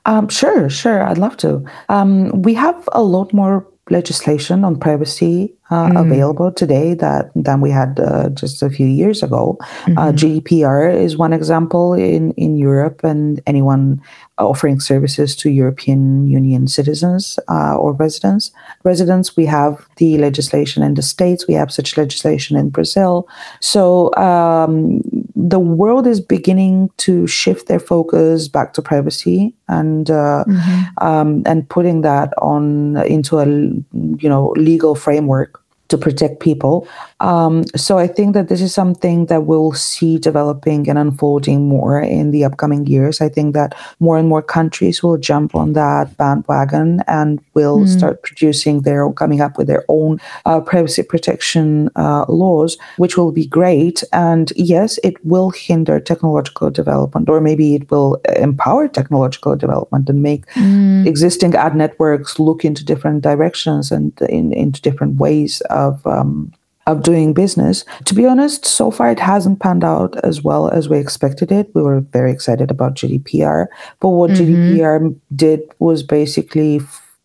Um, sure, sure. I'd love to. Um, we have a lot more legislation on privacy uh, mm. available today that than we had uh, just a few years ago. Uh, mm-hmm. Uh, GDPR is one example in in Europe, and anyone offering services to European Union citizens uh, or residents. Residents, we have the legislation in the states. We have such legislation in Brazil. So um, the world is beginning to shift their focus back to privacy and uh, mm-hmm. um, and putting that on into a you know legal framework to protect people. Um, so I think that this is something that we'll see developing and unfolding more in the upcoming years. I think that more and more countries will jump on that bandwagon and will mm. start producing their coming up with their own uh, privacy protection uh, laws, which will be great. And yes, it will hinder technological development, or maybe it will empower technological development and make mm. existing ad networks look into different directions and in, into different ways of um, of doing business. To be honest, so far it hasn't panned out as well as we expected it. We were very excited about GDPR, but what mm-hmm. GDPR did was basically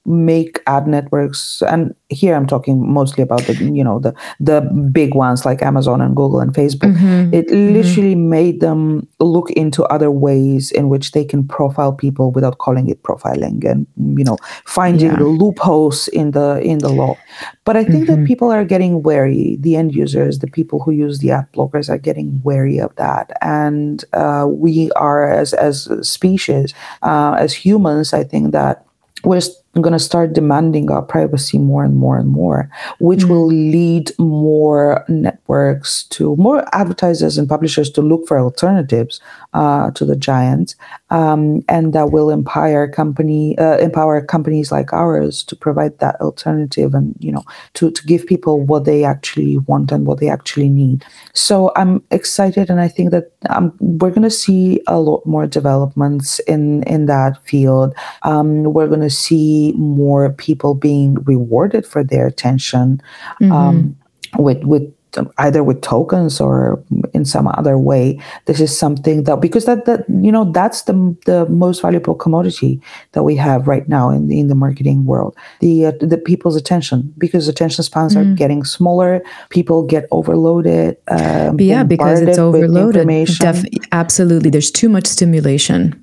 make ad networks and here i'm talking mostly about the you know the the big ones like amazon and google and facebook mm-hmm. it mm-hmm. literally mm-hmm. made them look into other ways in which they can profile people without calling it profiling and you know finding yeah. the loopholes in the in the law but i think mm-hmm. that people are getting wary the end users the people who use the ad blockers are getting wary of that and uh, we are as as species uh, as humans i think that we're going to start demanding our privacy more and more and more, which mm-hmm. will lead more networks to more advertisers and publishers to look for alternatives uh, to the giants, um, and that will empower company uh, empower companies like ours to provide that alternative and you know to to give people what they actually want and what they actually need. So I'm excited, and I think that um, we're going to see a lot more developments in in that field. Um, we're going to see more people being rewarded for their attention mm-hmm. Um, with with either with tokens or in some other way. This is something that because that that you know that's the the most valuable commodity that we have right now in the, in the marketing world. The uh, the people's attention because attention spans mm. are getting smaller. People get overloaded um, yeah because it's overloaded Def- absolutely. There's too much stimulation.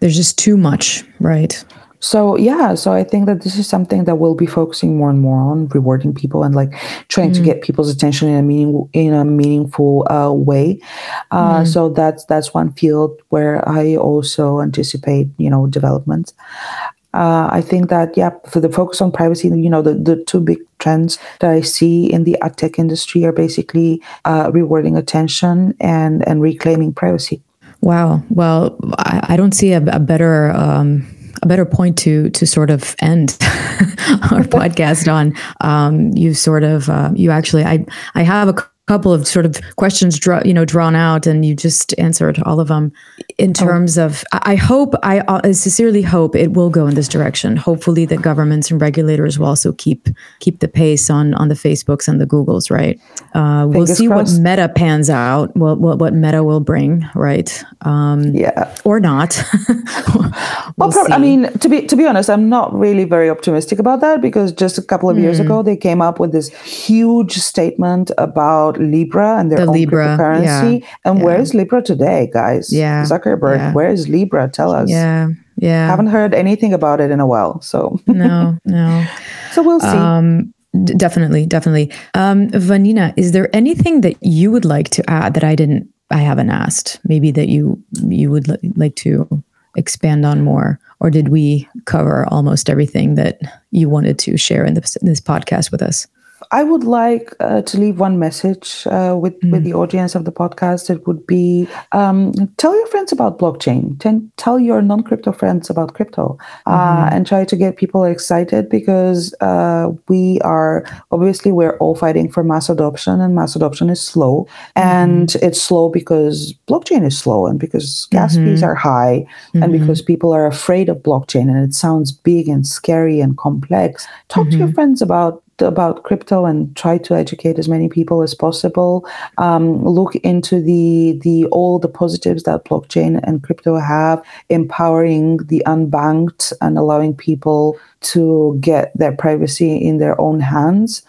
There's just too much right so yeah so i think that this is something that we'll be focusing more and more on rewarding people and like trying mm. to get people's attention in a meaning in a meaningful uh, way uh, mm. so that's that's one field where i also anticipate you know developments uh, I think that yeah, for the focus on privacy, you know, the, the two big trends that I see in the ad tech industry are basically uh, rewarding attention and and reclaiming privacy. Wow. Well, I, I don't see a, a better um, a better point to to sort of end our podcast on. Um, you sort of uh, you actually I I have a couple of sort of questions, draw, you know, drawn out, and you just answered all of them. In oh. terms oh. of, I hope, I, I sincerely hope it will go in this direction. Hopefully, the governments and regulators will also keep keep the pace on on the Facebooks and the Googles, right? Uh, we'll see crossed. what Meta pans out. What what what Meta will bring, right? Um, yeah, or not. we'll, well, prob- I mean, to be to be honest, I'm not really very optimistic about that because just a couple of mm. years hmm. ago they came up with this huge statement about Libra and their the own Libra, cryptocurrency. Yeah, and yeah. where is Libra today, guys? Yeah, Zuckerberg, yeah. where is Libra? Tell us. Yeah, yeah. Haven't heard anything about it in a while. So no, no. so we'll see. Um, d- definitely, definitely. Um, Vanina, is there anything that you would like to add that I didn't, I haven't asked? Maybe that you you would li- like to expand on more, or did we cover almost everything that you wanted to share in this, in this podcast with us? I would like uh, to leave one message uh, with mm. with the audience of the podcast. It would be um, tell your friends about blockchain. Ten, tell your non crypto friends about crypto, uh, mm. and try to get people excited because uh, we are obviously we're all fighting for mass adoption, and mass adoption is slow, mm. and it's slow because blockchain is slow, and because gas mm-hmm. fees are high, mm-hmm. and because people are afraid of blockchain, and it sounds big and scary and complex. Talk mm-hmm. to your mm-hmm. friends about about crypto and try to educate as many people as possible. Um, look into the the all the positives that blockchain and crypto have, empowering the unbanked and allowing people to get their privacy in their own hands.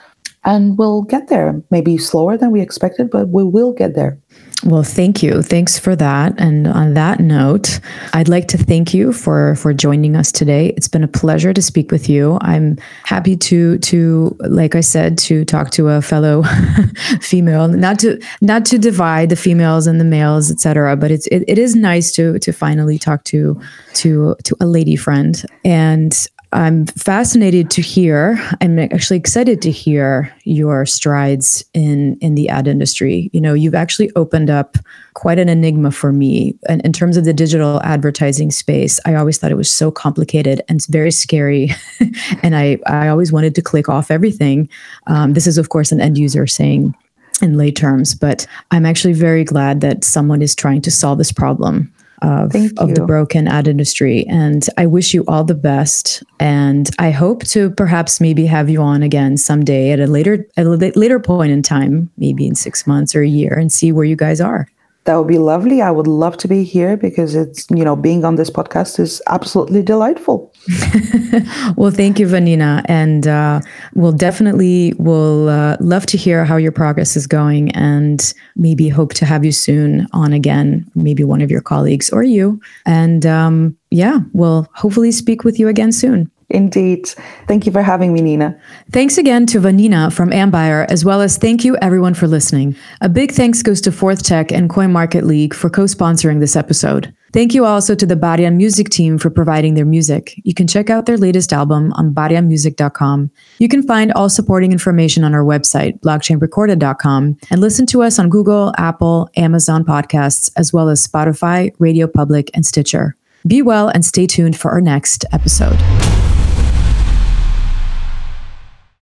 And we'll get there. Maybe slower than we expected, but we will get there. Well, thank you. Thanks for that. And on that note, I'd like to thank you for for joining us today. It's been a pleasure to speak with you. I'm happy to to like I said to talk to a fellow female, not to not to divide the females and the males, etc. But it's it, it is nice to to finally talk to to to a lady friend. And I'm fascinated to hear. I'm actually excited to hear your strides in in the ad industry. You know, you've actually opened up quite an enigma for me. And in terms of the digital advertising space, I always thought it was so complicated and very scary, and I I always wanted to click off everything. Um, this is, of course, an end user saying in lay terms, but I'm actually very glad that someone is trying to solve this problem of, of the broken ad industry. And I wish you all the best. And I hope to perhaps maybe have you on again someday at a later at a later point in time, maybe in six months or a year, and see where you guys are. That would be lovely. I would love to be here because it's, you know, being on this podcast is absolutely delightful. well, thank you, Vanina. And uh, we'll definitely will uh, love to hear how your progress is going and maybe hope to have you soon on again, maybe one of your colleagues or you. And um, yeah, we'll hopefully speak with you again soon. Indeed. Thank you for having me, Nina. Thanks again to Vanina from Ambire, as well as thank you everyone for listening. A big thanks goes to Fourth Tech and Coin Market League for co-sponsoring this episode. Thank you also to the Barian Music team for providing their music. You can check out their latest album on barianmusic.com. You can find all supporting information on our website, blockchainrecorded.com, and listen to us on Google, Apple, Amazon podcasts, as well as Spotify, Radio Public, and Stitcher. Be well and stay tuned for our next episode.